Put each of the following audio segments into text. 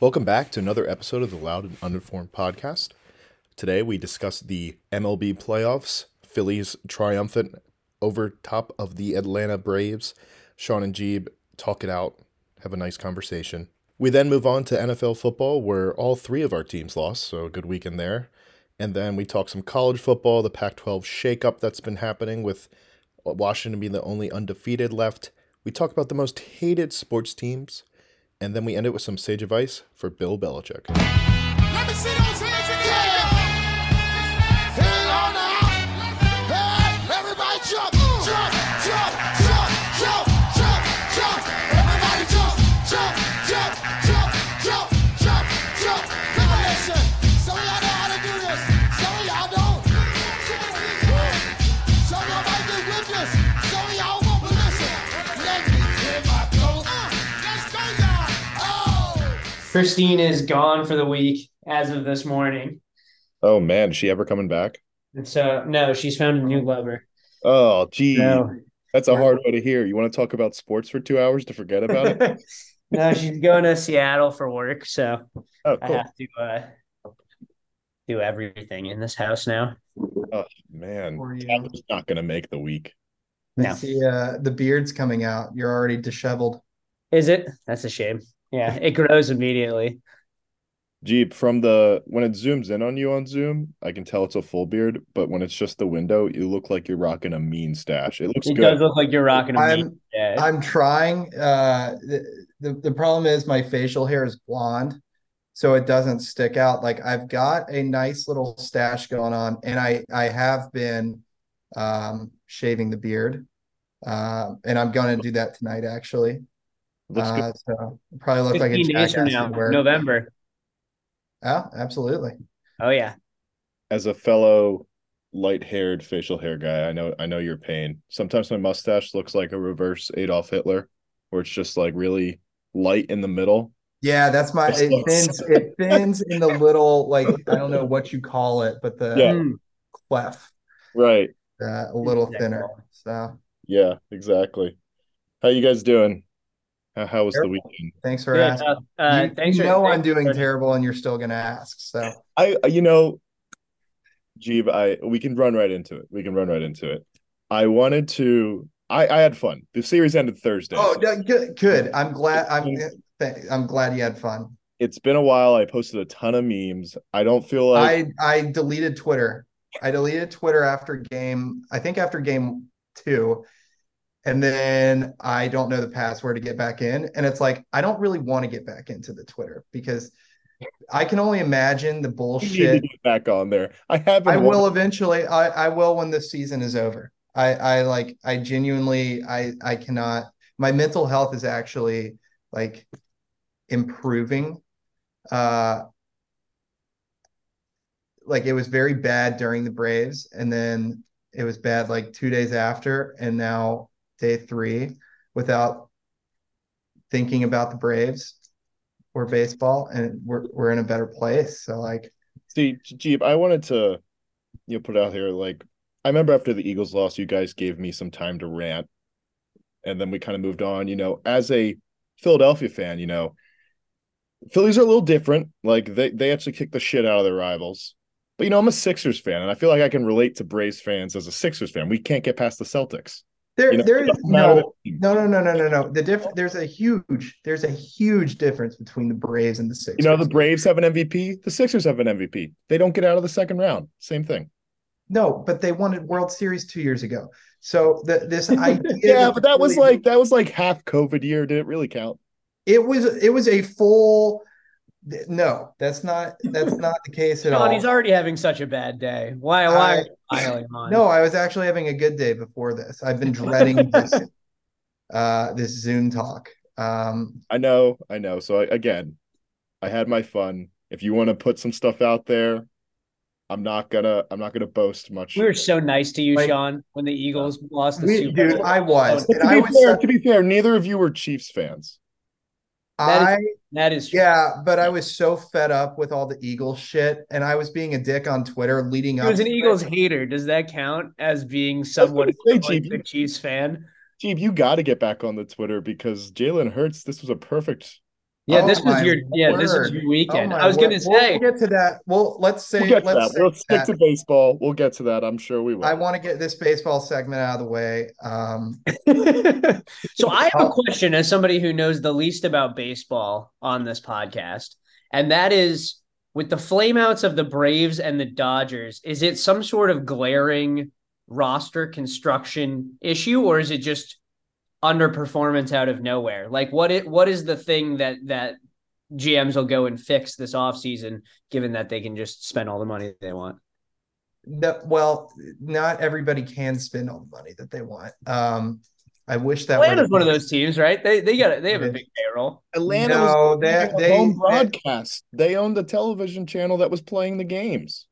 Welcome back to another episode of the Loud and Uninformed podcast. Today we discuss the MLB playoffs, Phillies triumphant over top of the Atlanta Braves. Sean and Jeeb talk it out, have a nice conversation. We then move on to NFL football, where all three of our teams lost, so a good weekend there. And then we talk some college football, the Pac 12 shakeup that's been happening with Washington being the only undefeated left. We talk about the most hated sports teams, and then we end it with some sage advice for Bill Belichick. Christine is gone for the week as of this morning. Oh man, is she ever coming back? And so, no, she's found a new lover. Oh, gee, No, that's a hard way to hear. You want to talk about sports for two hours to forget about it? no, she's going to Seattle for work. So Oh, I have to uh, do everything in this house now. Oh man, For you. Tampa's not gonna make the week. I see uh, the beard's coming out. You're already disheveled. Is it? That's a shame. Yeah, it grows immediately. Jeep, from the when it zooms in on you on Zoom, I can tell it's a full beard, but when it's just the window, you look like you're rocking a mean stash. It looks It good. does look like you're rocking a I'm- meat. Yeah. I'm trying. Uh, the, the the problem is my facial hair is blonde, so it doesn't stick out. Like I've got a nice little stash going on, and I I have been um, shaving the beard, uh, and I'm going to do that tonight actually. Looks good. Uh, so probably look like a 15 days from now, at work. November. Yeah, absolutely. Oh yeah. As a fellow light-haired facial hair guy, I know I know your pain. Sometimes my mustache looks like a reverse Adolf Hitler, where it's just like really light in the middle. Yeah, that's my it so thins it thins in the little like I don't know what you call it, but the Yeah. Hmm. clef Right. uh, a little Exactly. thinner. So Yeah, exactly. How you guys doing? How, how was the weekend? thanks for Good. asking. Uh, uh, you, thanks you for know I'm doing for- terrible, and you're still gonna ask. So I you know, Jeeb, I we can run right into it. We can run right into it. I wanted to I I had fun. The series ended Thursday. oh, so no, good, good. I'm glad. I'm I'm glad you had fun. it's been a while. I posted a ton of memes. I don't feel like I I deleted Twitter. I deleted Twitter after game. I think after game two. And then I don't know the password to get back in. And it's like, I don't really want to get back into the Twitter because I can only imagine the I need to bullshit get back on there. I haven't I will won- eventually. I, I will when this season is over. I, I like. I genuinely. I I cannot. My mental health is actually like improving. Uh, like it was very bad during the Braves, and then it was bad like two days after, and now day three without thinking about the Braves or baseball, and we're we're in a better place. So like. See, Jeep, I wanted to, you know, put out here. Like, I remember after the Eagles lost, you guys gave me some time to rant, and then we kind of moved on. You know, as a Philadelphia fan, you know, Phillies are a little different. Like they they actually kick the shit out of their rivals. But you know, I'm a Sixers fan, and I feel like I can relate to Braves fans as a Sixers fan. We can't get past the Celtics. There, You know, there is no, no, no, no, no, no, no. The diff, there's a huge, there's a huge difference between the Braves and the Sixers. You know, the Braves have an MVP. The Sixers have an MVP. They don't get out of the second round. Same thing. no, but they won a World Series two years ago. So the this idea, yeah, but that was like that was like half COVID year. Did it really count? it was, it was a full. No, that's not, that's not the case at Sean, all. he's already having such a bad day. Why? Why are you piling on? No, I was actually having a good day before this. I've been dreading this, uh, this Zoom talk. Um, I know, I know. So I, again, I had my fun. If you want to put some stuff out there, I'm not gonna I'm not gonna boast much. we were so nice to you, Like- Sean, when the Eagles lost the we, Super dude, Bowl. I was, But and to I be was, fair, such- to be fair, neither of you were Chiefs fans. That is- I That is true. Yeah, but I was so fed up with all the Eagles shit, and I was being a dick on Twitter leading He up. was an to it. Eagles hater. Does that count as being someone say, like Chief. the Chiefs fan? Jeep, you got to get back on the Twitter because Jalen Hurts. This was a perfect Yeah, Oh this was my your yeah, this was your Oh weekend. my I was word. gonna We'll- say we'll get to that. Well, let's say We'll get let's that. say We'll stick that. to baseball. We'll get to that. I'm sure we will. I want to get this baseball segment out of the way. Um, so I have a Oh. question as somebody who knows the least about baseball on this podcast, and that is with the flameouts of the Braves and the Dodgers, is it some sort of glaring roster construction issue, or is it just underperformance out of nowhere? Like what it what is the thing that that GMs will go and fix this offseason, given that they can just spend all the money they want? no, well, not everybody can spend all the money that they want. Um, I wish that were Atlanta's the one of those teams, right? They they got they have a big payroll. Atlanta No, was they- doing they- home they- broadcast. They owned the television channel that was playing the games.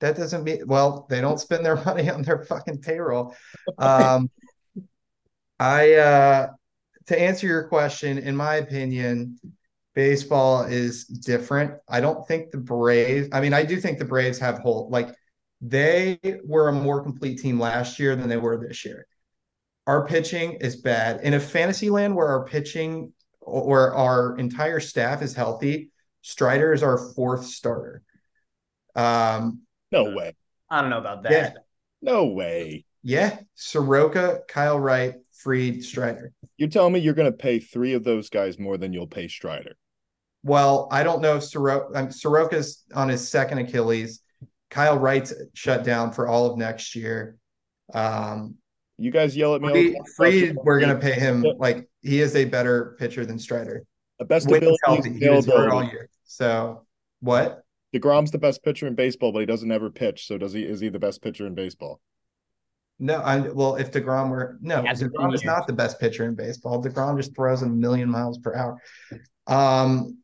That doesn't mean, well, they don't spend their money on their fucking payroll. Um, I, uh, to answer your question, in my opinion, baseball is different. I don't think the Braves, I mean, I do think the Braves have whole, like, they were a more complete team last year than they were this year. Our pitching is bad. In a fantasy land where our pitching, where our entire staff is healthy, Strider is our fourth starter. Um, No way. I don't know about that. Yeah. No way. Yeah, Soroka, Kyle Wright, Fried, Strider. You're telling me you're going to pay three of those guys more than you'll pay Strider? Well, I don't know if Soroka, um, Soroka's on his second Achilles. Kyle Wright's shut down for all of next year. Um, You guys yell at me. Fried, Fried we're going to pay him like he is a better pitcher than Strider. the best ability healthy, he was all year. So what? DeGrom's the best pitcher in baseball, but he doesn't ever pitch. So does he? Is he the best pitcher in baseball? No, I well, if Degrom were no, He hasn't Degrom is not the best pitcher in baseball. Degrom just throws a million miles per hour. Um,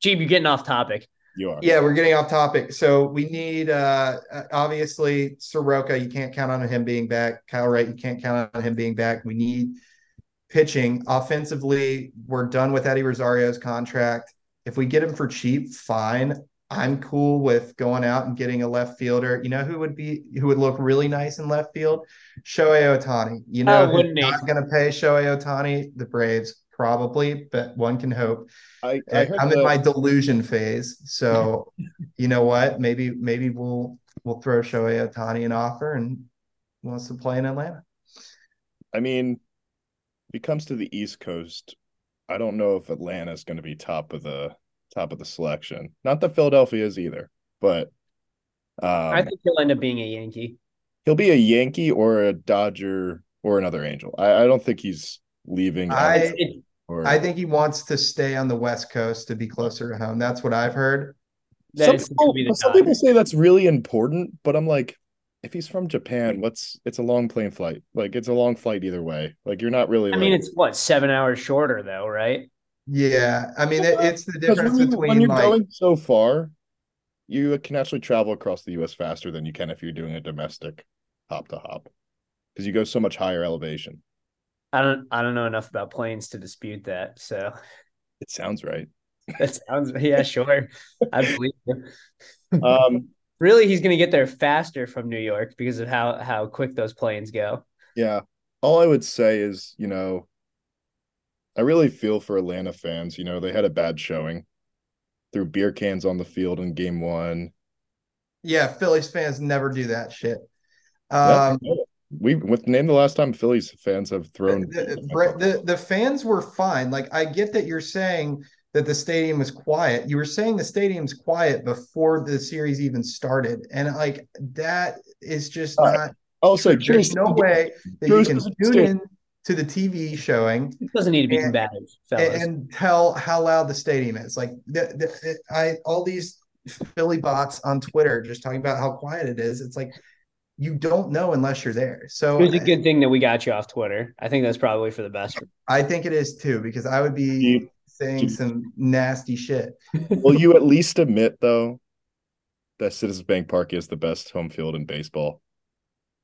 Jeep, you're getting off topic. You are. Yeah, we're getting off topic. So we need uh obviously Soroka, you can't count on him being back. Kyle Wright, you can't count on him being back. We need pitching. Offensively, we're done with Eddie Rosario's contract. If we get him for cheap, fine. I'm cool with going out and getting a left fielder. You know who would be who would look really nice in left field? Shohei Ohtani. You know Oh, who's wouldn't not gonna pay Shohei Ohtani? The Braves, probably, but one can hope. I, I I'm in my delusion phase. So, you know what? Maybe maybe we'll we'll throw Shohei Ohtani an offer and wants to play in Atlanta. I mean, if it comes to the East Coast, I don't know if Atlanta's going to be top of the top of the selection. Not that Philadelphia is either, but um, I think he'll end up being a Yankee. he'll be a Yankee or a Dodger or another Angel. I, I don't think he's leaving. I- or, I think he wants to stay on the West Coast to be closer to home. That's what I've heard. that some people, gonna be the some people say that's really important, but I'm like, if he's from Japan, what's it's a long plane flight. Like it's a long flight either way. Like you're not really. I like, mean, it's what seven hours shorter though, right? Yeah, I mean it, it's the difference when, you, when between you're like going so far, you can actually travel across the U.S. faster than you can if you're doing a domestic hop to hop, because you go so much higher elevation. I don't I don't know enough about planes to dispute that. So It sounds right. that sounds yeah, sure. I believe you. Um, Really, he's gonna get there faster from New York because of how how quick those planes go. yeah. All I would say is, you know, I really feel for Atlanta fans. You know, they had a bad showing. Threw beer cans on the field in game one. yeah, Phillies fans never do that shit. Um we with name the last time Phillies fans have thrown. the, the the fans were fine. Like I get that you're saying that the stadium was quiet. You were saying the stadium's quiet before the series even started, and like that is just not. Also, There's no way that you can tune in to the TV showing It doesn't need to be And- combative, and, fellas. and tell how loud the stadium is. Like the, the, I all these Philly bots on Twitter just talking about how quiet it is. It's like you don't know unless you're there. So it's a good thing that we got you off Twitter. I think that's probably for the best. I think it is too because I would be You- saying you- some nasty shit. Will you at least admit though that Citizens Bank Park is the best home field in baseball?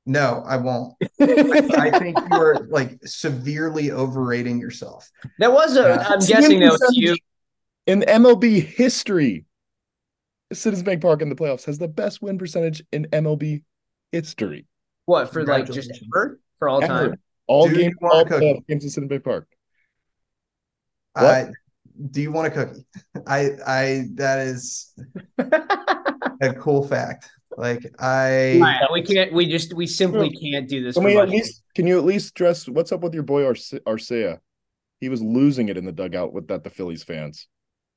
No, I won't. I think you're like severely overrating yourself. That was a. Yeah. I'm guessing that was you. in MLB history. Citizens Bank Park in the playoffs has the best win percentage in MLB history. What for like just ever for all Ever. time? All Dude, games, you all playoff games in Citizens Bank Park. I do you want a cookie? I I that is a cool fact. Like I Yeah, we can't. We just. We simply can't do this. Can we at least? Can you at least dress? What's up with your boy Arce- Arcia? He was losing it in the dugout with that the Phillies fans.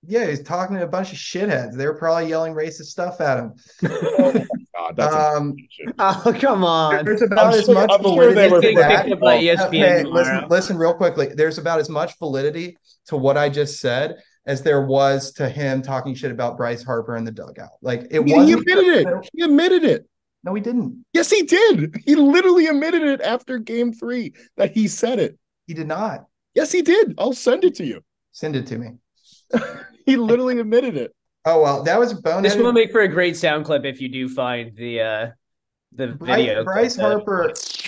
yeah, he's talking to a bunch of shitheads. They were probably yelling racist stuff at him. God, that's Um. Oh come on! There's about I'm as sure- much I'm sure they validity were to that. picked by ESPN Hey, listen, listen real quickly. There's about as much validity to what I just said as there was to him talking shit about Bryce Harper in the dugout. Like it He, he wasn't. admitted it. He admitted it. No, he didn't. Yes, he did. He literally admitted it after Game Three that he said it. He did not. Yes, he did. I'll send it to you. Send it to me. He literally admitted it. Oh well, that was a bonus. This will make for a great sound clip if you do find the uh the video. Bryce, Bryce. Harper. When you said what you said, did you did you intend for it to get back to Harper when you said that?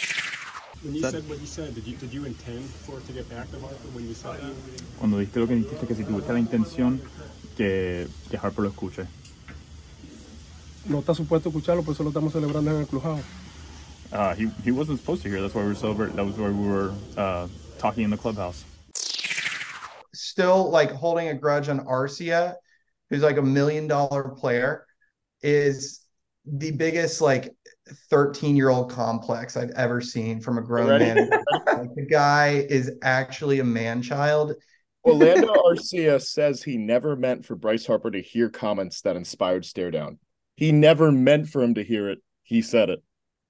Cuando dijiste lo que dijiste que si tuviste la intención que, que Harper lo escuche. No está supuesto escucharlo, por eso lo estamos celebrando en el clubhouse. Uh, he, he wasn't supposed to hear. That's why we were celebrating. That was why we were uh, talking in the clubhouse. still like holding a grudge on Arcia, who's like a million dollar player, is the biggest like 13 year old complex I've ever seen from a grown man. like, the guy is actually a man child. Orlando Arcia says he never meant for Bryce Harper to hear comments that inspired stare down. He never meant for him to hear it. He said it.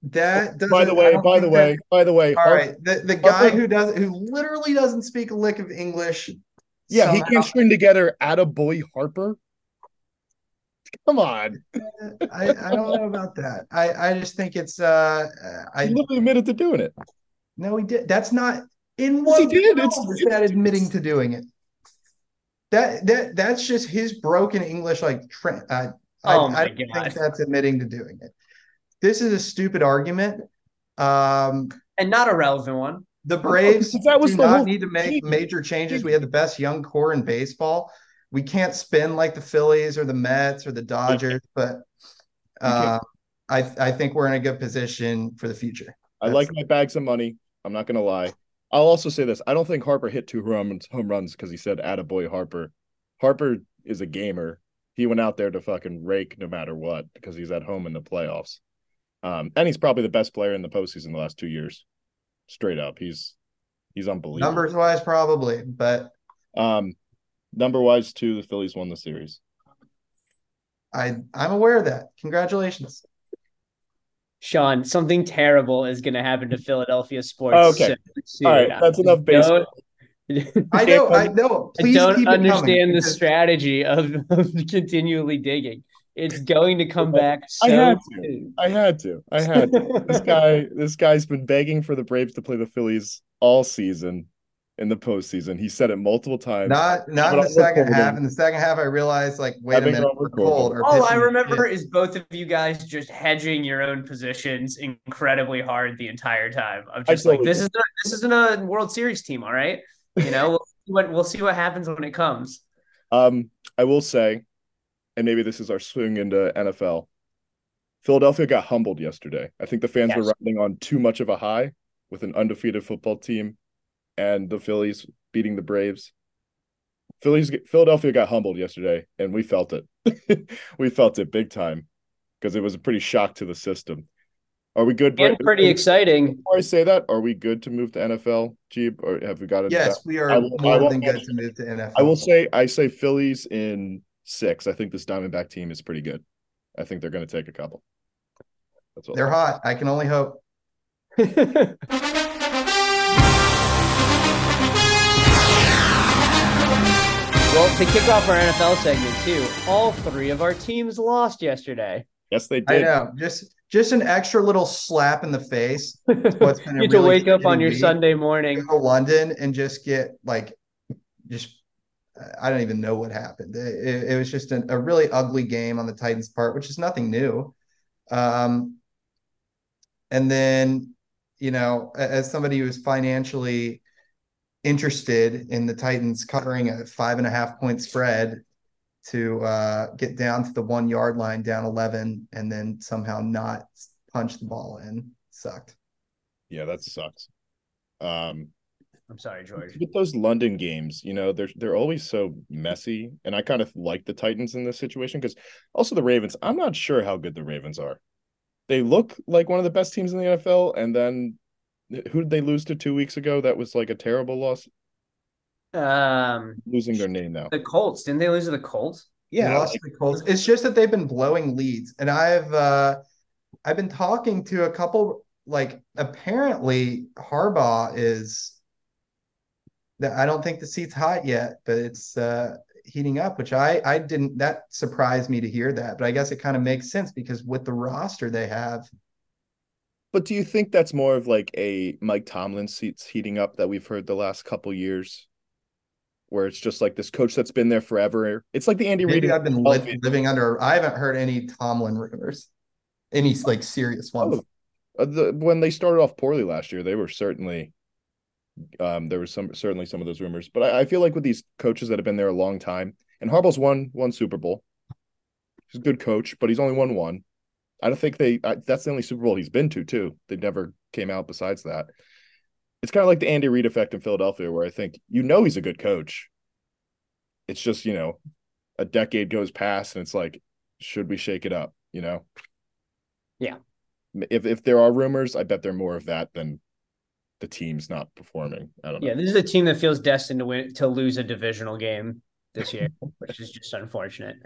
That oh, doesn't, By the way, by the that- way, by the way, all Harper- right. The the guy Harper- who does who literally doesn't speak a lick of English. yeah, he somehow- can string together Attaboy Harper. Come on. I, I don't know about that. I, I just think it's uh I He literally admitted to doing it. No, he did. That's not in Yes, what he did. It's- is it's- that admitting to doing it. That that that's just his broken English. Like, tra- uh, Oh I, my I don't God. think that's admitting to doing it. This is a stupid argument. Um, and not a relevant one. the Braves That was do the not whole need to make thing. major changes. We have the best young core in baseball. We can't spin like the Phillies or the Mets or the Dodgers, but uh, I I think we're in a good position for the future. I like my bags of money. I'm not gonna lie. I'll also say this: I don't think Harper hit two home home runs because he said "Attaboy Harper." Harper is a gamer. He went out there to fucking rake no matter what because he's at home in the playoffs. Um, and he's probably the best player in the postseason the last two years. Straight up, he's he's unbelievable. Numbers wise, probably, but um, number wise, too. The Phillies won the series. I I'm aware of that. Congratulations. Sean, something terrible is going to happen to Philadelphia sports. Okay. so soon. All right, that's enough baseball. I know, I know. I Please don't keep it understand the strategy of, of continually digging. It's going to come back so I had to. soon. I had to. I had to. this guy this guy's been begging for the Braves to play the Phillies all season in the postseason. He said it multiple times. Not not in the second recording. half. In the second half, I realized like, wait a minute, on we're cold. Or All I remember is both of you guys just hedging your own positions incredibly hard the entire time. Of I just like this is not this isn't a World Series team, all right? You know, we'll see what we'll see what happens when it comes. Um, I will say, and maybe this is our swing into NFL. Philadelphia got humbled yesterday. I think the fans were riding on too much of a high with an undefeated football team and the Phillies beating the Braves. Phillies Philadelphia got humbled yesterday, and we felt it. we felt it big time because it was a pretty shock to the system. Are we good? And pretty exciting. Before I say that, are we good to move to NFL, Jeep, or have we got it? Yes, we are I will- I more will than good to move to NFL. I will say I say Phillies in six. I think this Diamondback team is pretty good. I think they're going to take a couple. That's all. they're hot. I can only hope. Well, to kick off our NFL segment too, all three of our teams lost yesterday. Yes, they did. I know. Just just an extra little slap in the face. What's been You get to really wake up on your. Sunday morning. Go to London and just get like, just I don't even know what happened. It, it- it was just an, a really ugly game on the Titans' part, which is nothing new. Um, and then, you know, as somebody who's financially interested in the Titans covering a five and a half point spread to uh, get down to the one yard line, down 11, and then somehow not punch the ball in sucked. Yeah, that sucks. Um, I'm sorry, George. With those London games, you know, they're they're always so messy, and I kind of like the Titans in this situation because also the Ravens. I'm not sure how good the Ravens are. They look like one of the best teams in the NFL, and then who did they lose to two weeks ago? That was like a terrible loss. Um, Losing their name now. the Colts didn't they lose to the Colts? Yeah, lost to the Colts. It's just that they've been blowing leads, and I've uh, I've been talking to a couple. Like apparently, Harbaugh is. that I don't think the seat's hot yet, but it's uh, heating up. Which I I didn't. That surprised me to hear that, but I guess it kind of makes sense because with the roster they have, But do you think that's more of like a Mike Tomlin seats heating up that we've heard the last couple years, where it's just like this coach that's been there forever? It's like the Andy Reid. I've been li- living under. I haven't heard any Tomlin rumors, any like serious ones. Oh, uh, the, when they started off poorly last year, they were certainly um, there was some certainly some of those rumors. But I, I feel like with these coaches that have been there a long time, and Harbaugh's won one Super Bowl. He's a good coach, but he's only won one. I don't think they. I, that's the only Super Bowl he's been to too. They never came out besides that. It's kind of like the Andy Reid effect in Philadelphia, where I think you know he's a good coach. It's just you know, a decade goes past, and it's like, should we shake it up? You know. Yeah. If if there are rumors, I bet they're more of that than the team's not performing. I don't know. Yeah, this is a team that feels destined to win to lose a divisional game this year, which is just unfortunate.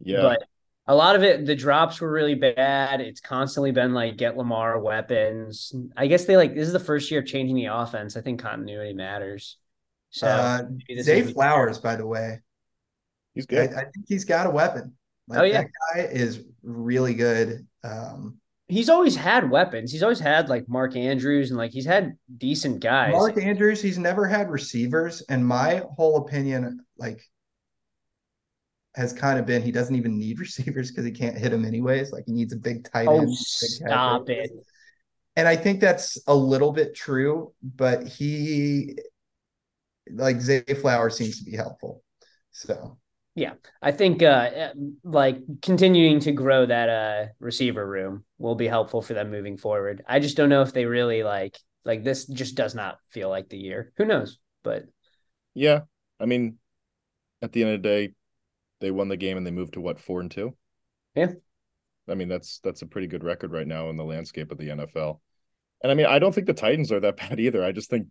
Yeah. But a lot of it, the drops were really bad. It's constantly been like get Lamar weapons. I guess they like this is the first year of changing the offense. I think continuity matters. So uh, Zay Flowers, by the way, he's I, good. I think he's got a weapon. Like Oh, yeah. that guy is really good. Um, he's always had weapons. He's always had like Mark Andrews and like he's had decent guys. Mark Andrews, he's never had receivers, and my whole opinion, like, has kind of been he doesn't even need receivers because he can't hit them anyways. Like he needs a big tight oh, end. big stop it. And I think that's a little bit true, but he, like Zay Flower, seems to be helpful. So yeah, I think uh like continuing to grow that uh receiver room will be helpful for them moving forward. I just don't know if they really like like this just does not feel like the year. Who knows? But Yeah. I mean, at the end of the day, they won the game and they moved to what, four and two? Yeah. I mean, that's that's a pretty good record right now in the landscape of the NFL. And I mean, I don't think the Titans are that bad either. I just think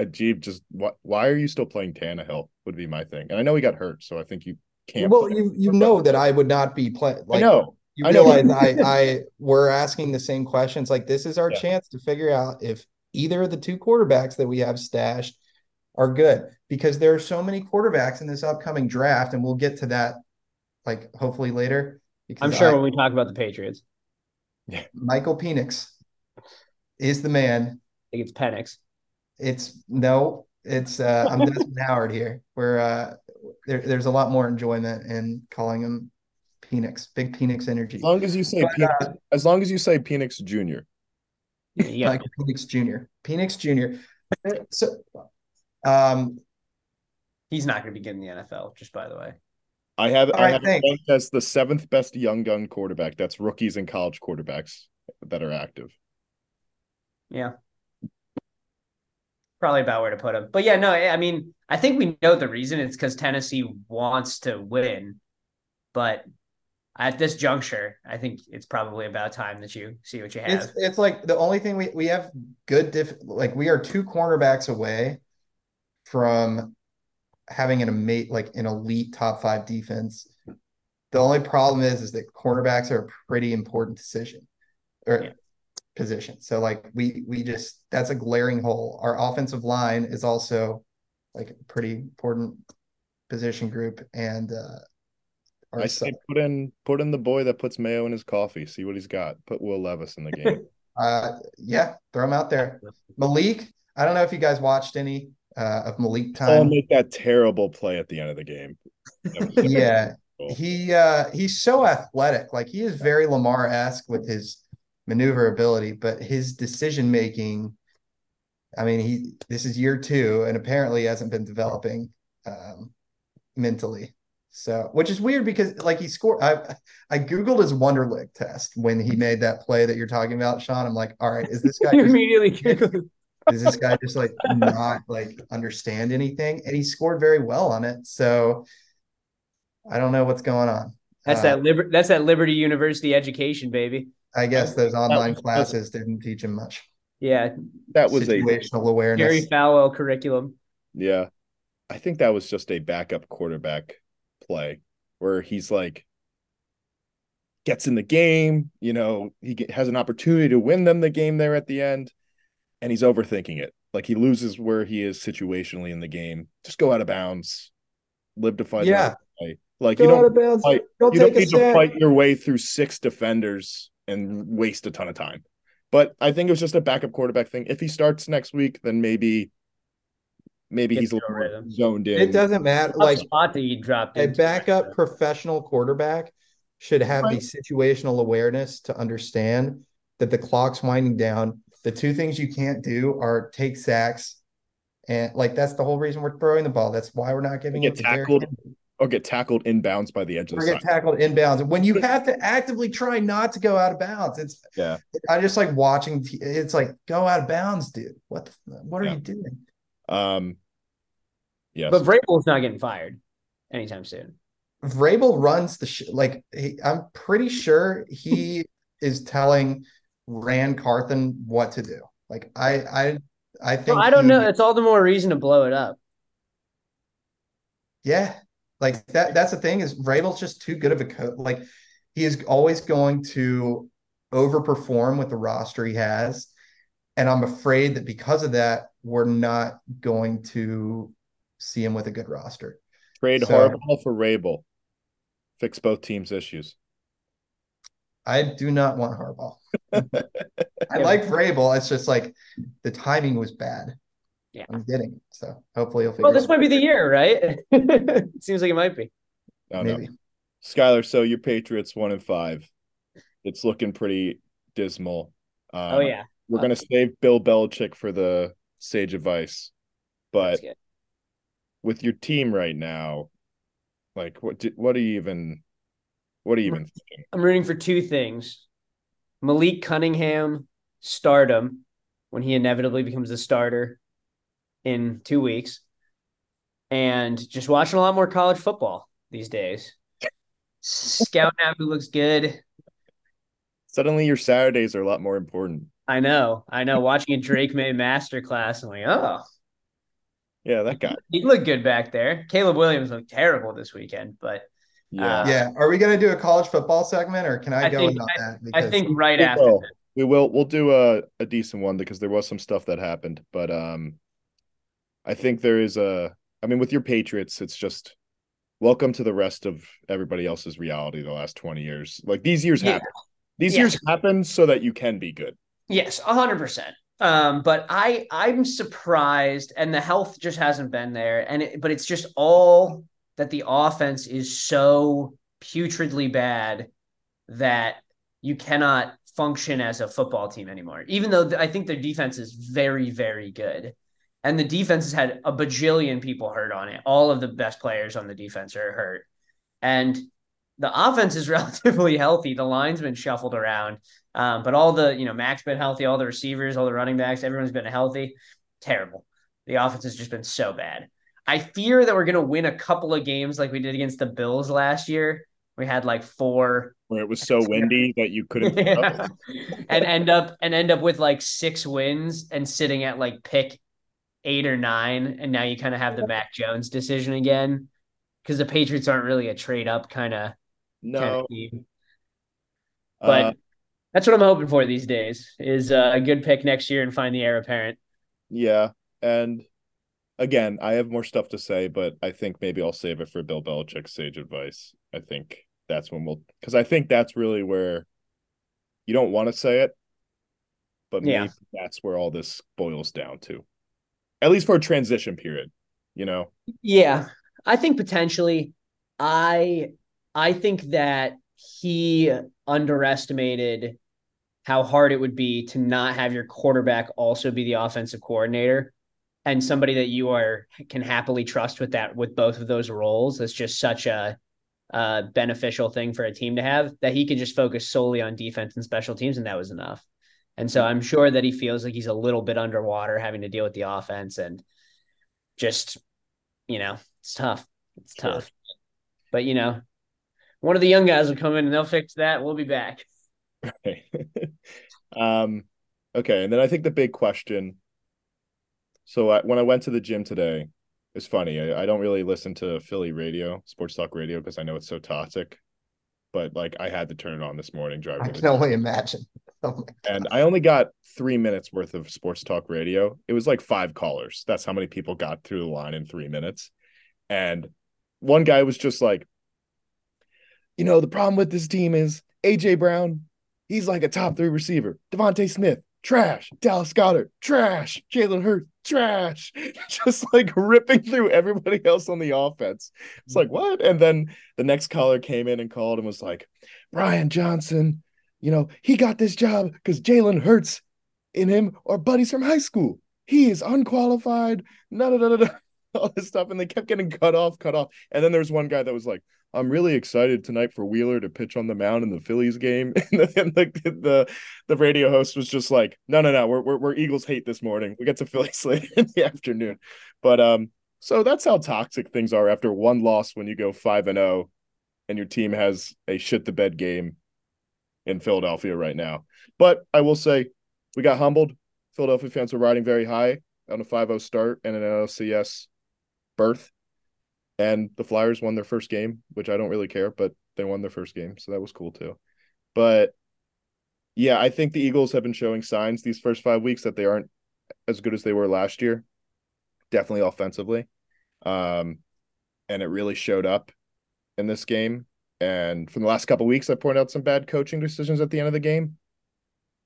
Ajib just why, why are you still playing Tannehill would be my thing. And I know he got hurt, so I think you can't well, you you know that I would not be playing. I know. You I know. realize I I we're asking the same questions. Like this is our Yeah. chance to figure out if either of the two quarterbacks that we have stashed are good because there are so many quarterbacks in this upcoming draft, and we'll get to that like hopefully later. Because I'm sure I- when we talk about the Patriots, Michael Penix is the man. I think it's Penix. It's no, it's uh I'm Desmond Howard here. Where uh there, there's a lot more enjoyment in calling him Penix, big Penix energy. As long as you say But, Penix, uh, as long as you say Penix Jr. Yeah, Michael Penix Jr. Penix Jr. So, um, he's not going to be getting the NFL. Just by the way, I have All I right, have thanks. ranked as the seventh best young gun quarterback. That's rookies and college quarterbacks that are active. yeah, probably about where to put him. But yeah, no, I mean, I think we know the reason. It's because Tennessee wants to win, but at this juncture, I think it's probably about time that you see what you have. it's it's like the only thing we we have good diff like we are two cornerbacks away from having an amazing like an elite top five defense. The only problem is is that cornerbacks are a pretty important decision or Yeah. position. So like we we just that's a glaring hole. Our offensive line is also like a pretty important position group and uh our I say put in put in the boy that puts mayo in his coffee. See what he's got. Put Will Levis in the game. Uh, yeah, throw him out there. Malik, I don't know if you guys watched any uh, of Malik I'll make that terrible play at the end of the game. Yeah, terrible. he uh, he's so athletic. Like he is very Lamar-esque with his maneuverability, but his decision making. I mean, he this is year two, and apparently hasn't been developing um, mentally. So, which is weird because like he scored. I I googled his Wonderlic test when he made that play that you're talking about, Sean. I'm like, all right, is this guy? You immediately Does this guy just like not like understand anything? And he scored very well on it. So I don't know what's going on. That's Uh, that liber- that's that Liberty University education, baby. I guess those online was- classes didn't teach him much. Yeah, That was a situational awareness. Jerry Falwell curriculum. Yeah. I think that was just a backup quarterback play where he's like gets in the game, you know, he has an opportunity to win them the game there at the end and he's overthinking it. Like he loses where he is situationally in the game. Just go out of bounds. Live to fight. Yeah. another. Like Go you out don't of bounds. fight- Don't you don't take a need to fight your way through six defenders and waste a ton of time. But I think it was just a backup quarterback thing. If he starts next week, then maybe maybe Get he's a little more rhythm. zoned in. It doesn't matter. Like spot that you dropped a into. backup professional quarterback should have the situational awareness to understand that the clock's winding down. The two things you can't do are take sacks. And like that's the whole reason we're throwing the ball. That's why we're not giving it to tackled Henry. or get tackled inbounds by the edge of or the get side. tackled inbounds. When you have to actively try not to go out of bounds, it's Yeah. I just like watching. It's like go out of bounds, dude. What the, what are Yeah. you doing? Um yeah. But Vrabel's not getting fired anytime soon. Vrabel runs the sh- like he, I'm pretty sure he is telling Ran Carthon what to do. Like I I I think Well, I don't he- know. It's all the more reason to blow it up. Yeah, like that. That's the thing is Vrabel's just too good of a coach. Like he is always going to overperform with the roster he has, and I'm afraid that because of that, we're not going to see him with a good roster. Trade so- Harbaugh for Vrabel. Fix both teams' issues. I do not want Harbaugh. I like Vrabel. It's just like the timing was bad. Yeah. I'm getting it. So hopefully he'll figure Well, it this out. might be the year, right? it seems like it might be. I Maybe. know. Skylar, so your Patriots one and five. It's looking pretty dismal. Um, oh yeah. We're gonna save Bill Belichick for the sage advice. But with your team right now, like what do, what are you even what are you even thinking? I'm rooting for two things. Malik Cunningham stardom when he inevitably becomes the starter in two weeks. And just watching a lot more college football these days. Scouting out who looks good. Suddenly your Saturdays are a lot more important. I know. I know. Watching a Drake Maye masterclass, I'm like, oh, Yeah, that guy. he looked good back there. Caleb Williams looked terrible this weekend, but Yeah. Uh, Yeah. Are we going to do a college football segment or can I, I go think- in on that? I think right we after will. We will we'll do a, a decent one because there was some stuff that happened. But um I think there is a I mean with your Patriots, it's just welcome to the rest of everybody else's reality the last 20 years. Like these years Yeah. happen. These Yeah. years happen so that you can be good. Yes, hundred percent. Um, but I I'm surprised, and the health just hasn't been there, and it, but it's just all that the offense is so putridly bad that you cannot function as a football team anymore. Even though I think their defense is very very good, and the defense has had a bajillion people hurt on it. All of the best players on the defense are hurt, and the offense is relatively healthy. The line's been shuffled around. Um, but all the, you know, Mac's been healthy, all the receivers, all the running backs, everyone's been healthy. Terrible. The offense has just been so bad. I fear that we're going to win a couple of games like we did against the Bills last year. We had like four Where it was so windy that you couldn't Yeah. and end up and end up with like six wins and sitting at like pick eight or nine. And now you kind of have the Mac Jones decision again because the Patriots aren't really a trade up kind of No. team. But uh, that's what I'm hoping for these days is uh, a good pick next year and find the heir apparent. yeah. And again, I have more stuff to say, but I think maybe I'll save it for Bill Belichick's sage advice. I think that's when we'll because I think that's really where you don't want to say it, but Yeah. maybe that's where all this boils down to. At least for a transition period, you know. Yeah, I think potentially. I I think that he underestimated how hard it would be to not have your quarterback also be the offensive coordinator and somebody that you are can happily trust with that with both of those roles. That's just such a uh, beneficial thing for a team to have that he could just focus solely on defense and special teams, and that was enough. And so I'm sure that he feels like he's a little bit underwater having to deal with the offense and just, you know, it's tough. It's Sure. tough. But, you know, one of the young guys will come in and they'll fix that. We'll be back. Okay. um, okay, and then I think the big question. So I, when I went to the gym today, it's funny. I, I don't really listen to Philly radio, sports talk radio, because I know it's so toxic. But like, I had to turn it on this morning driving. I can gym. only imagine. Oh and I only got three minutes worth of sports talk radio. It was like five callers. That's how many people got through the line in three minutes. And one guy was just like, you know, the problem with this team is AJ Brown, he's like a top three receiver. DeVonta Smith, trash. Dallas Goedert, trash. Jalen Hurts, trash. Just like ripping through everybody else on the offense. It's like, mm-hmm. what? And then the next caller came in and called and was like, Brian Johnson, you know, he got this job because Jalen Hurts in him are buddies from high school. He is unqualified, no, no, no, no, all this stuff. And they kept getting cut off, cut off. And then there's one guy that was like, I'm really excited tonight for Wheeler to pitch on the mound in the Phillies game. And like the, the the radio host was just like, no, no, no, we're, we're we're Eagles hate this morning. We get to Phillies later in the afternoon. But um, so that's how toxic things are after one loss when you go five and zero, and your team has a shit the bed game in Philadelphia right now. But I will say, we got humbled. Philadelphia fans were riding very high on a 5-0 start and an LCS berth. And the Flyers won their first game, which I don't really care, but they won their first game, so that was cool too. But yeah, I think the Eagles have been showing signs these first five weeks that they aren't as good as they were last year. Definitely offensively. Um, and it really showed up in this game. And from the last couple weeks, I pointed out some bad coaching decisions at the end of the game.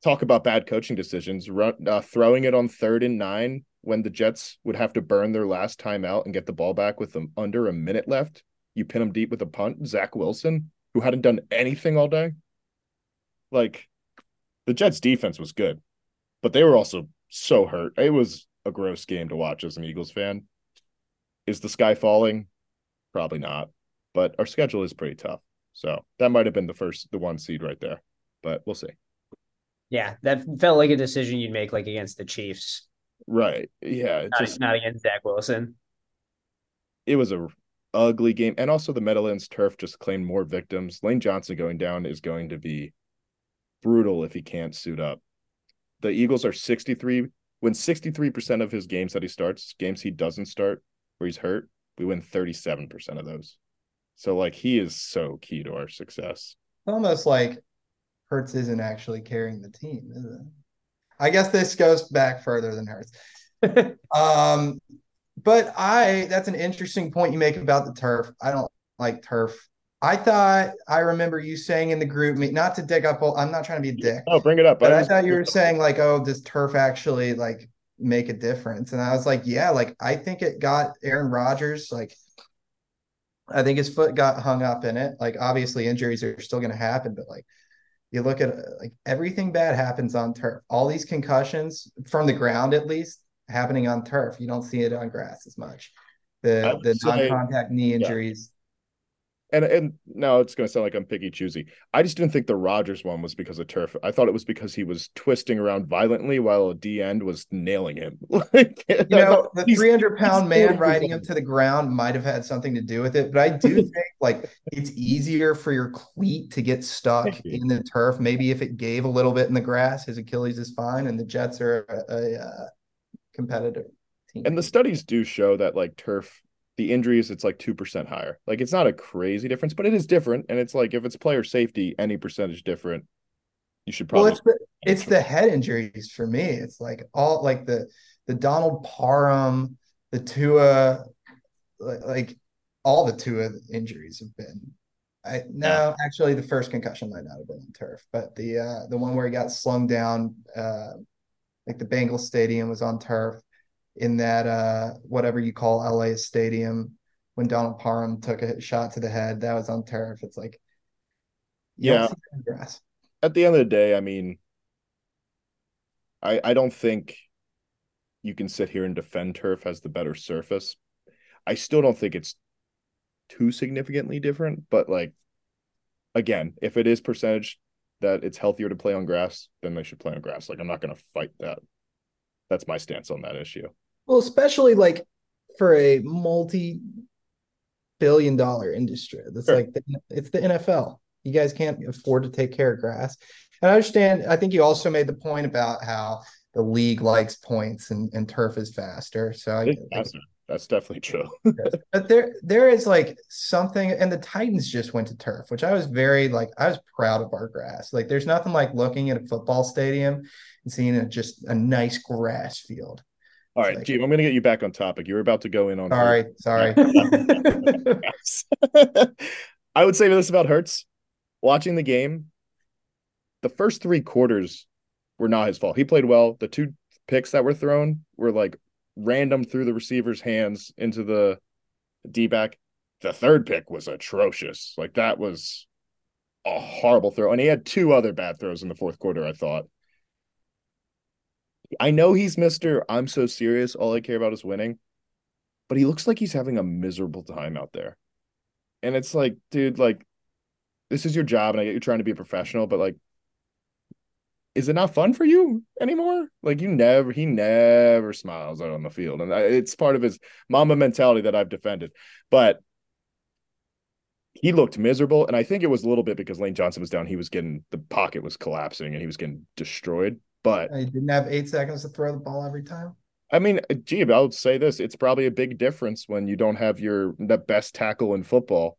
Talk about bad coaching decisions. Run, uh, throwing it on third and nine when the Jets would have to burn their last timeout and get the ball back with them under a minute left. You pin them deep with a punt. Zach Wilson, who hadn't done anything all day. Like the Jets defense was good, but they were also so hurt. It was a gross game to watch as an Eagles fan. Is the sky falling? Probably not. But our schedule is pretty tough. So that might have been the first, the one seed right there. But we'll see. Yeah, that felt like a decision you'd make like against the Chiefs, Right. Yeah. It not, just not against Zach Wilson. it was a ugly game. And also the Meadowlands turf just claimed more victims. Lane Johnson going down is going to be brutal if he can't suit up. The Eagles are 63 when 63% of his games that he starts, games he doesn't start where he's hurt, we win 37% of those. So like he is so key to our success. almost like Hurts isn't actually carrying the team, is it? I guess this goes back further than Hurts. um, but I that's an interesting point you make about the turf. I don't like turf. I thought I remember you saying in the group meet not to dig up. I'm not trying to be a dick, Oh, bring it up. but I was- thought you were saying like, oh, does turf actually like make a difference? And I was like, yeah, like I think it got Aaron Rodgers like. I think his foot got hung up in it. Like obviously injuries are still going to happen, but like you look at uh, like everything bad happens on turf. All these concussions from the ground, at least, happening on turf. You don't see it on grass as much. The the non-contact knee injuries. And and now it's going to sound like I'm picky choosy. I just didn't think the Rodgers one was because of turf. I thought it was because he was twisting around violently while a D end was nailing him. like You know, the 300 pound man riding him to the ground might have had something to do with it, but I do think like it's easier for your cleat to get stuck in the turf. Maybe if it gave a little bit in the grass, his Achilles is fine, and the Jets are a, a, uh competitive team. And the studies do show that like turf, the injuries it's like two percent higher. Like it's not a crazy difference, but it is different. And it's like if it's player safety, any percentage different, you should well, probably. it's the it's the head injuries for me. It's like all like the the Donald Parham, the Tua, like, like all the Tua injuries have been. I no, actually, the first concussion might not have been on turf, but the uh the one where he got slung down, uh, like the Bengal stadium was on turf. In that uh whatever you call LA stadium, when Donald Parham took a shot to the head, that was on turf. It's like, Yeah. see that in grass. At the end of the day, I mean, I I don't think you can sit here and defend turf as the better surface. I still don't think it's too significantly different, but like again, if it is percentage that it's healthier to play on grass, then they should play on grass. Like I'm not going to fight that. That's my stance on that issue. Well, especially like for a multi billion dollar industry. That's Sure. like the, it's the NFL. You guys can't afford to take care of grass. And I understand. I think you also made the point about how the league likes points and, and turf is faster. So I, That's, that's definitely true. but there there is like something and the Titans just went to turf, which I was very like I was proud of our grass. Like there's nothing like looking at a football stadium and seeing a, just a nice grass field. All right, Like- Gene, I'm going to get you back on topic. You were about to go in on Sorry, sorry. I would say this about Hurts. Watching the game, the first three quarters were not his fault. He played well. The two picks that were thrown were like random through the receiver's hands into the D back. The third pick was atrocious. Like that was a horrible throw. And he had two other bad throws in the fourth quarter, I thought. I know he's Mr. I'm so serious. All I care about is winning but he looks like he's having a miserable time out there. And it's like, dude, like, this is your job, and I get you're trying to be a professional, but like, is it not fun for you anymore? Like, you never, he never smiles out on the field, and it's part of his Mamba mentality that I've defended. But he looked miserable, and I think it was a little bit because Lane Johnson was down. He was getting the pocket was collapsing, and he was getting destroyed. But I didn't have eight seconds to throw the ball every time. I mean, uh, gee, I'll say this: it's probably a big difference when you don't have your the best tackle in football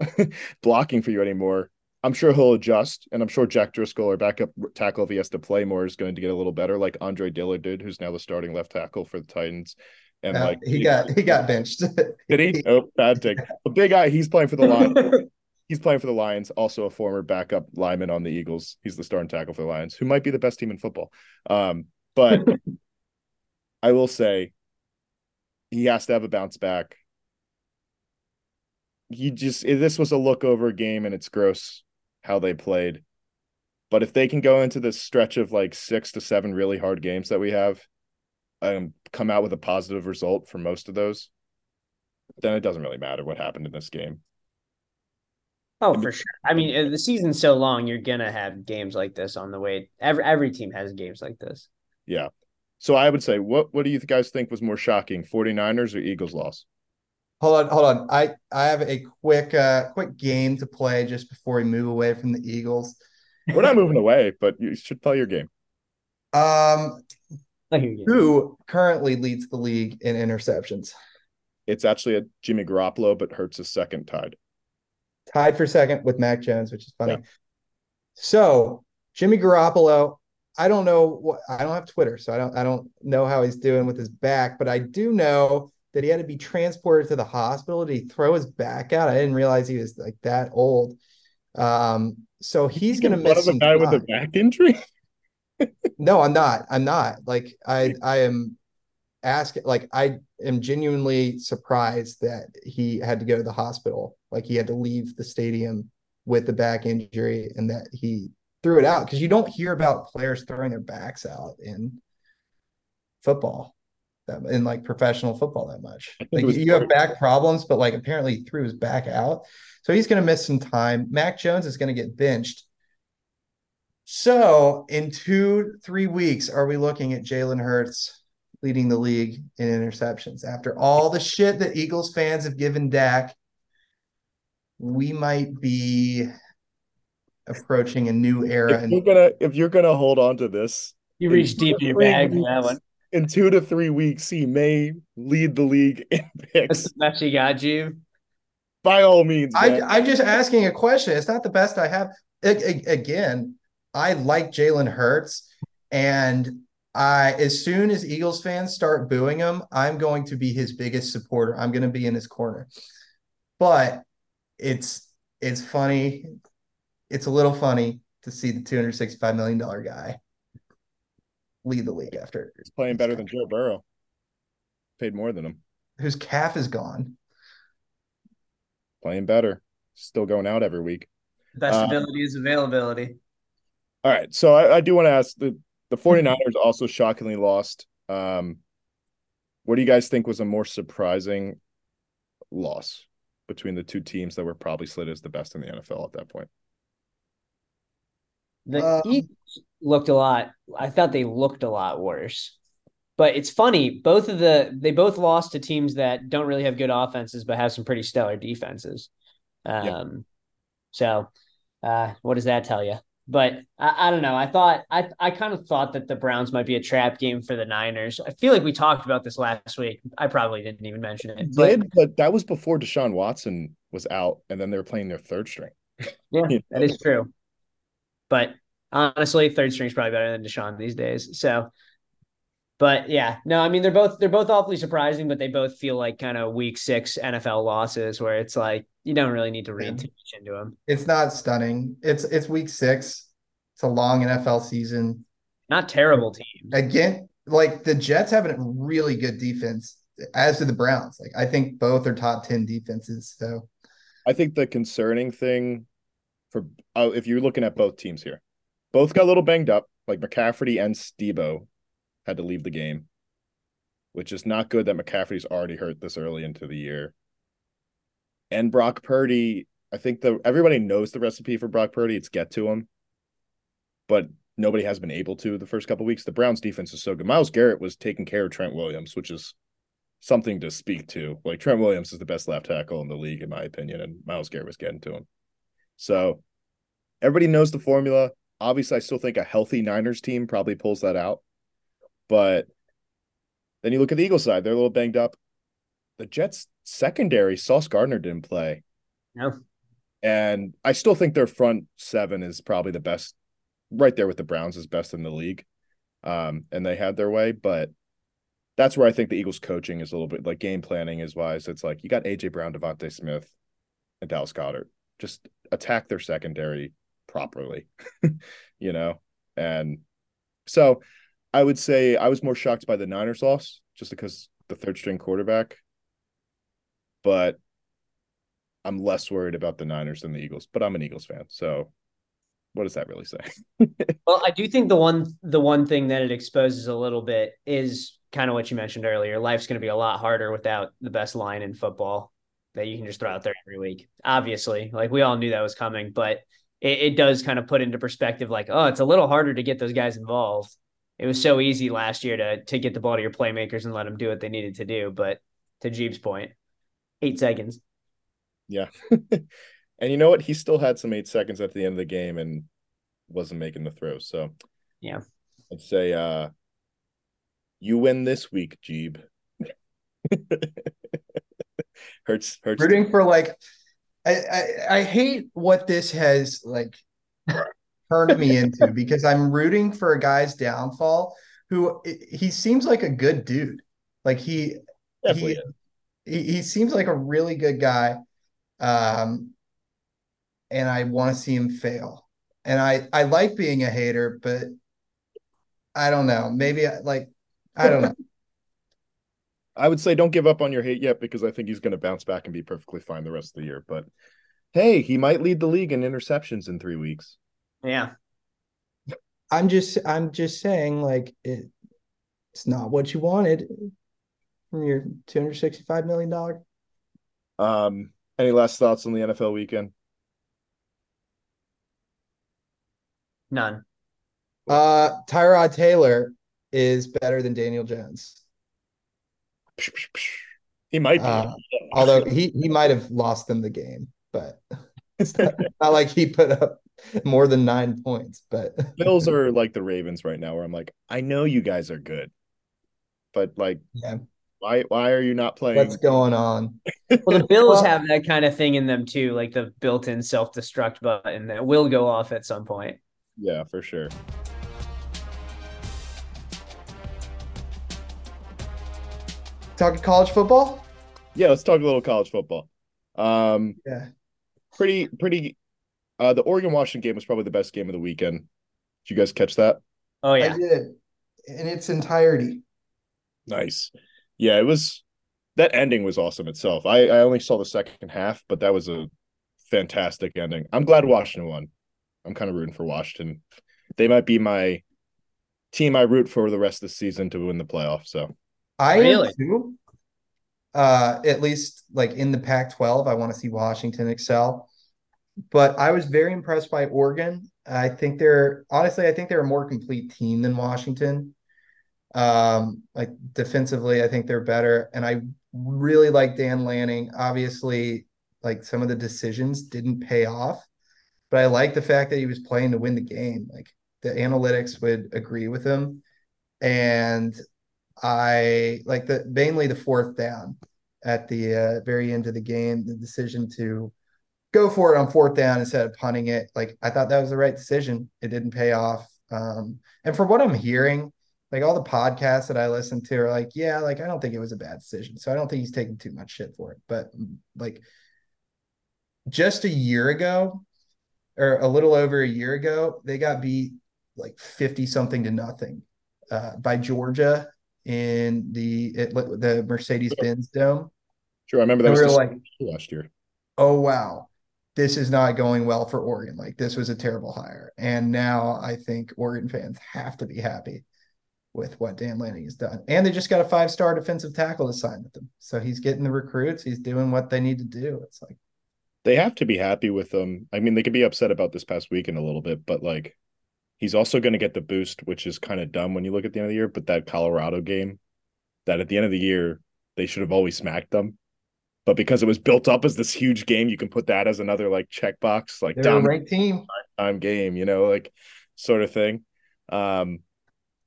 blocking for you anymore. I'm sure he'll adjust, and I'm sure Jack Driscoll, our backup tackle, if he has to play more, is going to get a little better, like Andre Dillard did, who's now the starting left tackle for the Titans. And Uh, like he got he got benched. did he? Oh, bad take. The big guy, he's playing for the Lions. He's playing for the Lions, also a former backup lineman on the Eagles. He's the starting tackle for the Lions, who might be the best team in football. Um, but I will say he has to have a bounce back. He just this was a look over game and it's gross how they played. But if they can go into this stretch of like six to seven really hard games that we have, and come out with a positive result for most of those, then it doesn't really matter what happened in this game. Oh, for sure. I mean, the season's so long, you're gonna have games like this on the way. Every every team has games like this. Yeah. So I would say, what what do you guys think was more shocking, 49ers or Eagles loss? hold on, hold on. I I have a quick uh quick game to play just before we move away from the Eagles. We're not moving away, but you should play your game. Um, I hear you. who currently leads the league in interceptions? It's actually a Jimmy Garoppolo, but Hurts is second tied. Tied for second with Mac Jones, which is funny. Yeah. So Jimmy Garoppolo, I don't know what I don't have Twitter, so I don't I don't know how he's doing with his back, but I do know that he had to be transported to the hospital. Did he throw his back out? I didn't realize he was like that old. Um, so he's gonna Fun miss a guy with a back injury. No, I'm not. I'm not. Like I I am asking like I am genuinely surprised that he had to go to the hospital. Like he had to leave the stadium with the back injury and that he threw it out because you don't hear about players throwing their backs out in football that in like professional football that much. Like you have back problems, but like apparently he threw his back out. So he's gonna miss some time. Mac Jones is gonna get benched. So in two, three weeks, are we looking at Jalen Hurts leading the league in interceptions? After all the shit that Eagles fans have given Dak, we might be approaching a new era. If you're gonna if you're gonna hold on to this You reach deep in your bag for that one. in two to three weeks, he may lead the league in picks. the best you got, you. By all means, I, man. I'm just asking a question. It's not the best I have. A- a- again, I like Jalen Hurts, and I as soon as Eagles fans start booing him, I'm going to be his biggest supporter. I'm going to be in his corner. But it's it's funny. It's a little funny to see the 265 million dollar guy lead the league after He's playing better than Joe Burrow. Paid more than him. whose calf is gone. Playing better. Still going out every week. Best Uh, ability is availability. All right. So I, I do want to ask the, the 49ers also shockingly lost. Um, what do you guys think was a more surprising loss between the two teams that were probably slid as the best in the NFL at that point? The Um, Eagles looked a lot. I thought they looked a lot worse. But it's funny, both of the they both lost to teams that don't really have good offenses but have some pretty stellar defenses. Um so uh what does that tell you? But I, I don't know. I thought I I kind of thought that the Browns might be a trap game for the Niners. I feel like we talked about this last week. I probably didn't even mention it. But Did, but that was before Deshaun Watson was out, and then they were playing their third string. Yeah, You know? is true. But honestly, third string's probably better than Deshaun these days. So, but yeah, no, I mean they're both they're both awfully surprising, but they both feel like kind of week six NFL losses where it's like you don't really need to read too much into them. It's not stunning. It's it's week six. It's a long NFL season. Not terrible teams. Again, like the Jets have a really good defense, as do the Browns. Like I think both are top ten defenses. So I think the concerning thing for uh, if you're looking at both teams here, both got a little banged up. Like McCaffrey and Deebo had to leave the game, which is not good that McCaffrey's already hurt this early into the year. And Brock Purdy, I think the everybody knows the recipe for Brock Purdy. It's get to him, but nobody has been able to the first couple weeks. The Browns defense is so good. Myles Garrett was taking care of Trent Williams, which is something to speak to. Like Trent Williams is the best left tackle in the league, in my opinion, and Myles Garrett was getting to him. So everybody knows the formula. Obviously, I still think a healthy Niners team probably pulls that out. But then you look at the Eagles side, they're a little banged up. The Jets secondary, Sauce Gardner didn't play. No. And I still think their front seven is probably the best, right there with the Browns, is best in the league. Um, and they had their way, but that's where I think the Eagles coaching is a little bit like game planning is wise. It's like you got AJ Brown, DeVonta Smith, and Dallas Goedert. Just attack their secondary properly, you know? And so I would say I was more shocked by the Niners loss just because the third string quarterback, but I'm less worried about the Niners than the Eagles, but I'm an Eagles fan. So what does that really say? Well, I do think the one the one thing that it exposes a little bit is kind of what you mentioned earlier. Life's going to be a lot harder without the best line in football that you can just throw out there every week. Obviously, like we all knew that was coming, but it, it does kind of put into perspective, like, oh, it's a little harder to get those guys involved. It was so easy last year to to get the ball to your playmakers and let them do what they needed to do. But to Jeeb's point, eight seconds. Yeah. and you know what? He still had some eight seconds at the end of the game and wasn't making the throw. So Yeah. I'd say uh you win this week, Jeeb. hurts hurts. rooting for like I, I I hate what this has like turned me into because I'm rooting for a guy's downfall who he seems like a good dude. Like he he, he he seems like a really good guy. Um and I want to see him fail. And I I like being a hater, but I don't know. Maybe I like I don't know. I would say don't give up on your hate yet because I think he's going to bounce back and be perfectly fine the rest of the year. But hey, he might lead the league in interceptions in three weeks. Yeah. I'm just I'm just saying like it, it's not what you wanted from your 265 million dollar. Um, any last thoughts on the NFL weekend? None. Uh Tyrod Taylor is better than Daniel Jones. He might be. Uh, although he he might have lost them the game, but it's not, not like he put up more than 9 points, but Bills are like the Ravens right now, where I'm like, I know you guys are good, but like, yeah, why why are you not playing? what's going on? Well, the Bills Well- have that kind of thing in them too, like the built-in self-destruct button that will go off at some point. Yeah, for sure. Talking college football? Yeah, let's talk a little college football. Um, Yeah. pretty pretty. Uh, the Oregon Washington game was probably the best game of the weekend. Did you guys catch that? Oh yeah. I did in its entirety. Nice. Yeah, it was. That ending was awesome itself. I I only saw the second half, but that was a fantastic ending. I'm glad Washington won. I'm kind of rooting for Washington. They might be my team I root for the rest of the season to win the playoff. So I Really? am too. Uh, at least like in the Pac-12, I want to see Washington excel. But I was very impressed by Oregon. I think they're honestly, I think they're a more complete team than Washington. Um, like defensively, I think they're better, and I really like Dan Lanning. Obviously, like some of the decisions didn't pay off, but I like the fact that he was playing to win the game. Like the analytics would agree with him, and I like the mainly the fourth down at the uh, very end of the game, the decision to go for it on fourth down instead of punting it. Like I thought that was the right decision. It didn't pay off. Um, and from what I'm hearing, like all the podcasts that I listen to are like, yeah, like I don't think it was a bad decision. So I don't think he's taking too much shit for it. But like just a year ago, or a little over a year ago, they got beat like 50 something to nothing uh, by Georgia in the it, the Mercedes Benz Dome. Sure, I remember that And was we were like, last year. oh wow, this is not going well for Oregon. Like this was a terrible hire. And now I think Oregon fans have to be happy with what Dan Lanning has done. And they just got a five-star defensive tackle to sign with them. So he's getting the recruits, he's doing what they need to do. It's like They have to be happy with them. I mean, they could be upset about this past weekend a little bit, but like he's also going to get the boost, which is kind of dumb when you look at the end of the year. But that Colorado game, that at the end of the year, they should have always smacked them. But because it was built up as this huge game, you can put that as another like checkbox, like they're dominant team. time game, you know, like sort of thing. Um,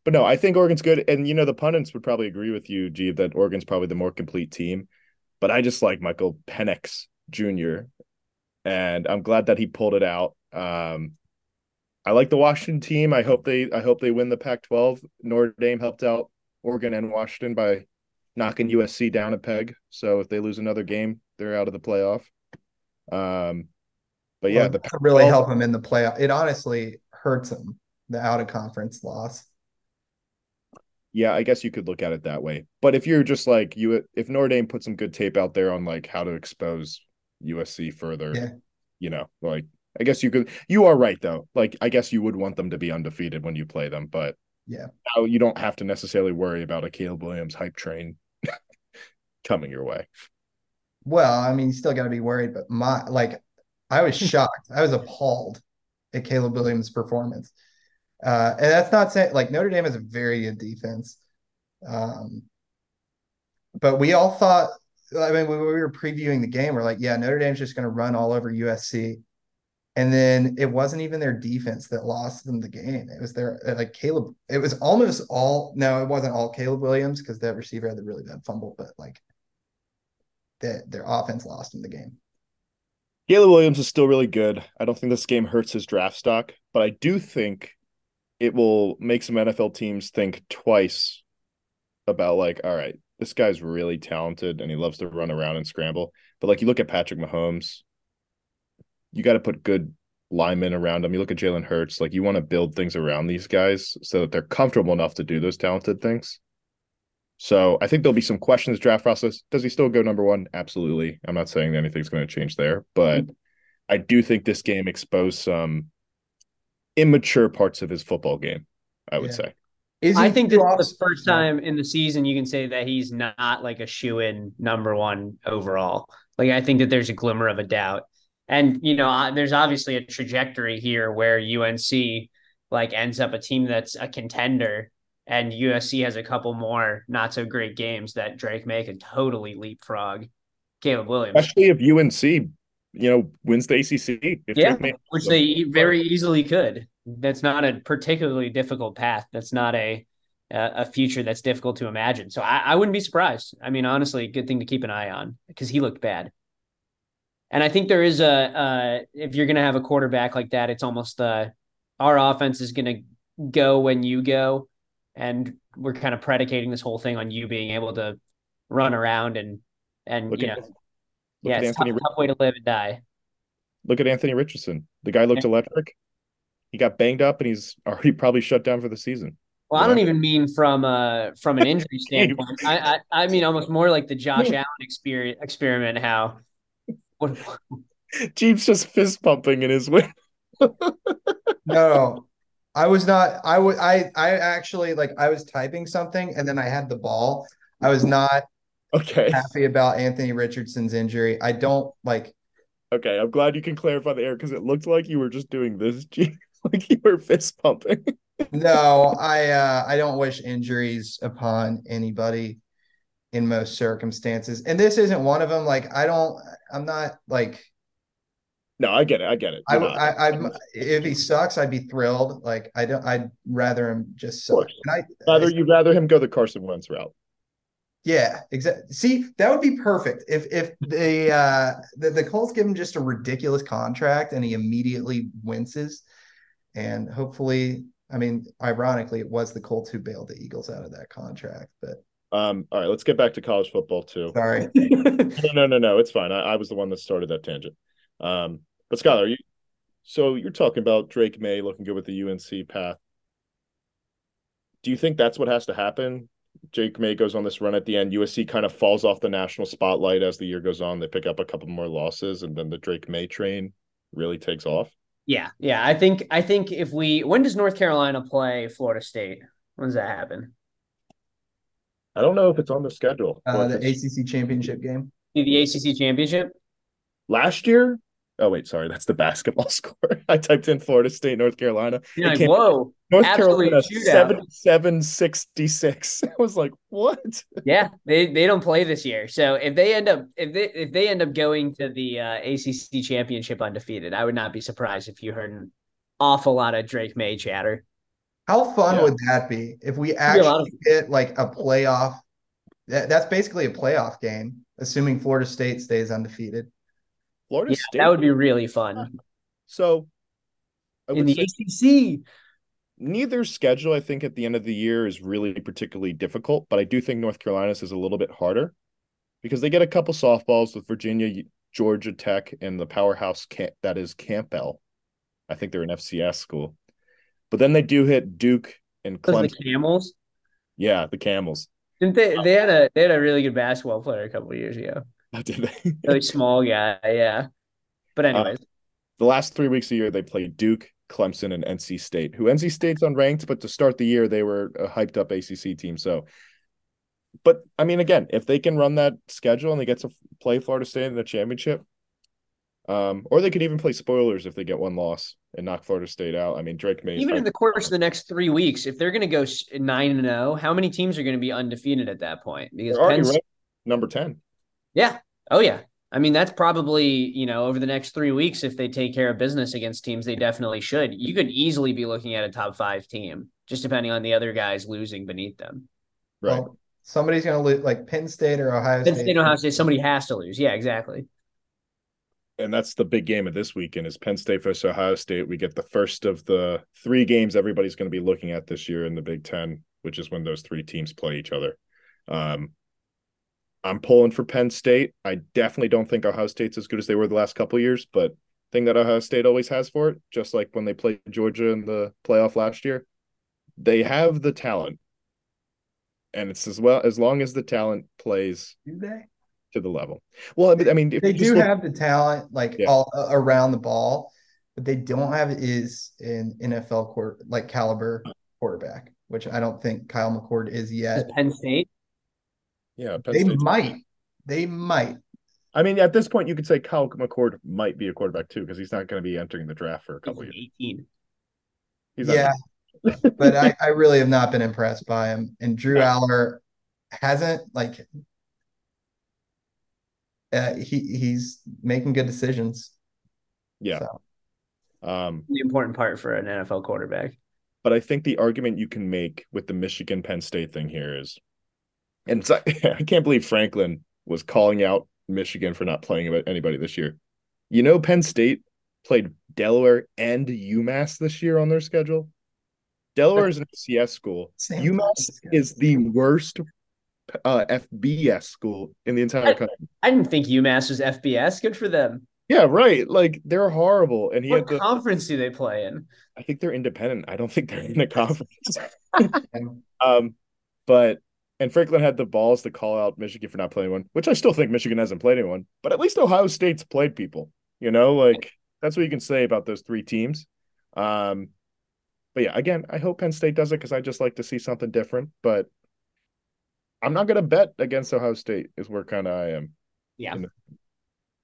but no, I think Oregon's good, and you know the pundits would probably agree with you, Jeeve, that Oregon's probably the more complete team. But I just like Michael Penix Jr. and I'm glad that he pulled it out. Um, I like the Washington team. I hope they I hope they win the Pac-12. Notre Dame helped out Oregon and Washington by knocking USC down a peg. So if they lose another game, they're out of the playoff. Um, but yeah, Well, the doesn't really help them in the playoff. It honestly hurts them the out of conference loss. Yeah, I guess you could look at it that way. But if you're just like you, if Notre Dame put some good tape out there on like how to expose USC further, Yeah. you know, like I guess you could. You are right though. Like I guess you would want them to be undefeated when you play them, but Yeah. now you don't have to necessarily worry about a Caleb Williams hype train coming your way. Well, I mean, you still got to be worried, but my like, I was shocked. I was appalled at Caleb Williams' performance. Uh, and that's not saying like Notre Dame is a very good defense. Um, but we all thought, I mean, when we were previewing the game, we're like, yeah, Notre Dame's just going to run all over USC. And then it wasn't even their defense that lost them the game. It was their like Caleb. It was almost all. No, it wasn't all Caleb Williams because that receiver had the really bad fumble. But like, that their offense lost them the game. Caleb Williams is still really good. I don't think this game hurts his draft stock, but I do think it will make some NFL teams think twice about like, all right, this guy's really talented and he loves to run around and scramble. But like you look at Patrick Mahomes, you got to put good linemen around him. You look at Jalen Hurts, like you want to build things around these guys so that they're comfortable enough to do those talented things. So I think there'll be some questions draft process. Does he still go number one? Absolutely. I'm not saying anything's going to change there, but mm-hmm. I do think this game exposed some immature parts of his football game. I would Yeah. say. Is I he think this is the first time in the season you can say that he's not like a shoe in number one overall. Like I think that there's a glimmer of a doubt, and you know, there's obviously a trajectory here where UNC like ends up a team that's a contender, and USC has a couple more not so great games that Drake Maye could totally leapfrog Caleb Williams. Especially if UNC, you know, wins the ACC. If Yeah, May- which they very easily could. That's not a particularly difficult path. That's not a a a future that's difficult to imagine. So I, I wouldn't be surprised. I mean, honestly, good thing to keep an eye on because he looked bad. And I think there is a uh, if you're going to have a quarterback like that, it's almost uh, our offense is going to go when you go, and we're kind of predicating this whole thing on you being able to run around and and Look you at- know, look yeah, it's a tough, tough way to live and die. Look at Anthony Richardson. The guy looked electric. He got banged up and he's already probably shut down for the season. Well, I don't even mean from uh from an injury standpoint. I, I I mean almost more like the Josh Allen experience experiment. How what Jeeps just fist pumping in his win. No, I was not. I would. I. I actually like. I was typing something, and then I had the ball. I was not Okay. happy about Anthony Richardson's injury. I don't like. Okay. I'm glad you can clarify the error because it looked like you were just doing this, like you were fist pumping. No, I uh, I don't wish injuries upon anybody in most circumstances, and this isn't one of them. Like I don't, I'm not like No, I get it. I get it. I, You're. I, I'm if he sucks, I'd be thrilled. Like I don't, I'd rather him just suck. I, rather you'd rather him go the Carson Wentz route. yeah, exactly. See, that would be perfect if if the uh the, the Colts give him just a ridiculous contract and he immediately winces, and hopefully, I mean, ironically, it was the Colts who bailed the Eagles out of that contract. But Um, all right, let's get back to college football too. sorry, No, no, no, no. It's fine. I, I was the one that started that tangent. Um, but Skylar, you so you're talking about Drake Maye looking good with the UNC path. Do you think that's what has to happen? Drake Maye goes on this run at the end. USC kind of falls off the national spotlight as the year goes on. They pick up a couple more losses, and then the Drake Maye train really takes off. Yeah, yeah. I think I think if we when does North Carolina play Florida State? When does that happen? I don't know if it's on the schedule. uh, the ACC championship game. The ACC championship. last year. Oh wait, sorry, that's the basketball score. I typed in Florida State, North Carolina. You're like, came- whoa, North Carolina shootout. 7766. I was like, what? yeah. They they don't play this year, so if they end up if they if they end up going to the uh, ACC championship undefeated, I would not be surprised if you heard an awful lot of Drake Maye chatter. How fun Yeah. would that be if we be a lot of actually get like a playoff? That, that's basically a playoff game, assuming Florida State stays undefeated. Florida Yeah, State. that would be really fun so in the ACC. neither schedule, I think, at the end of the year is really particularly difficult, but I do think North Carolina's is a little bit harder because they get a couple softballs with Virginia, Georgia Tech, and the powerhouse camp that is Campbell. I think they're an FCS school. But then they do hit Duke and Clemson. the Camels? yeah, the Camels. Didn't they? Uh, they had a they had a really good basketball player a couple of years ago. Did they? Really small guy, yeah. But anyways, the last three weeks of the year, they played Duke, Clemson, and NC State, who NC State's unranked, but to start the year, they were a hyped up ACC team. So, but I mean, again, if they can run that schedule and they get to play Florida State in the championship, um, or they could even play spoilers if they get one loss and knock Florida State out. I mean, Drake Maye. even in the course of the next three weeks, if they're going to go nine and zero, how many teams are going to be undefeated at that point? Because already ranked number 10. Yeah, oh yeah. I mean, that's probably you know over the next three weeks, if they take care of business against teams, they definitely should. You could easily be looking at a top five team, just depending on the other guys losing beneath them. Right. Well, somebody's going to lose, like Penn State or Ohio Penn State. State, Ohio State, somebody has to lose. Yeah, exactly. and that's the big game of this weekend is Penn State versus Ohio State. We get the first of the three games everybody's going to be looking at this year in the Big Ten, which is when those three teams play each other. Um, I'm pulling for Penn State. I definitely don't think Ohio State's as good as they were the last couple of years, but thing that Ohio State always has for it, just like when they played Georgia in the playoff last year, they have the talent. And it's as well as long as the talent plays Do they? to the level. Well, I mean- I mean, if They do look- have the talent, like Yeah. all uh, around the ball, but they don't have is an NFL court like caliber quarterback, which I don't think Kyle McCord is Is yet. Penn State. Yeah, Penn They State's- might. They might. I mean, at this point, you could say Kyle McCord might be a quarterback too, because he's not going to be entering the draft for a couple years. Eighteen. He's yeah. but I, I really have not been impressed by him. And Drew Allar hasn't like uh, he he's making good decisions. yeah. So, Um, The important part for an NFL quarterback. but I think the argument you can make with the Michigan Penn State thing here is, and it's, I can't believe Franklin was calling out Michigan for not playing about anybody this year. You know, Penn State played Delaware and UMass this year on their schedule. Delaware is an FCS school. Same UMass fucking is the worst uh, FBS school in the entire I- country. I didn't think UMass was FBS. Good for them. Yeah, right. Like they're horrible. And he What had the conference do they play in? I think they're independent. I don't think they're in a conference. um, but and Franklin had the balls to call out Michigan for not playing one, which I still think Michigan hasn't played anyone, but at least Ohio State's played people. You know, like that's what you can say about those three teams. Um, but yeah, again, I hope Penn State does it because I just like to see something different. But I'm not gonna bet against Ohio State. Is where kind of I am. Yeah. In the-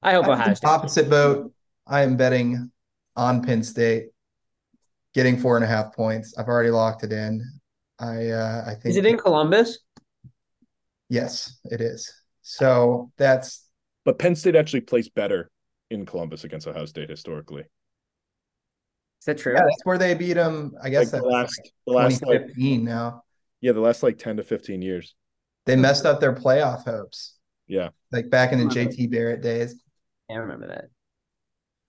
I hope I'm Ohio State. opposite boat. I am betting on Penn State. getting four and a half points. I've already locked it in. I uh, I think Is it in Columbus? Yes, it is. So that's But Penn State actually plays better in Columbus against Ohio State historically. Is that true? yeah, that's where they beat them. I Like guess the that was last, the last like now. yeah, the last like ten to fifteen years. They messed up their playoff hopes. Yeah. Like back in the JT Barrett days. I remember that.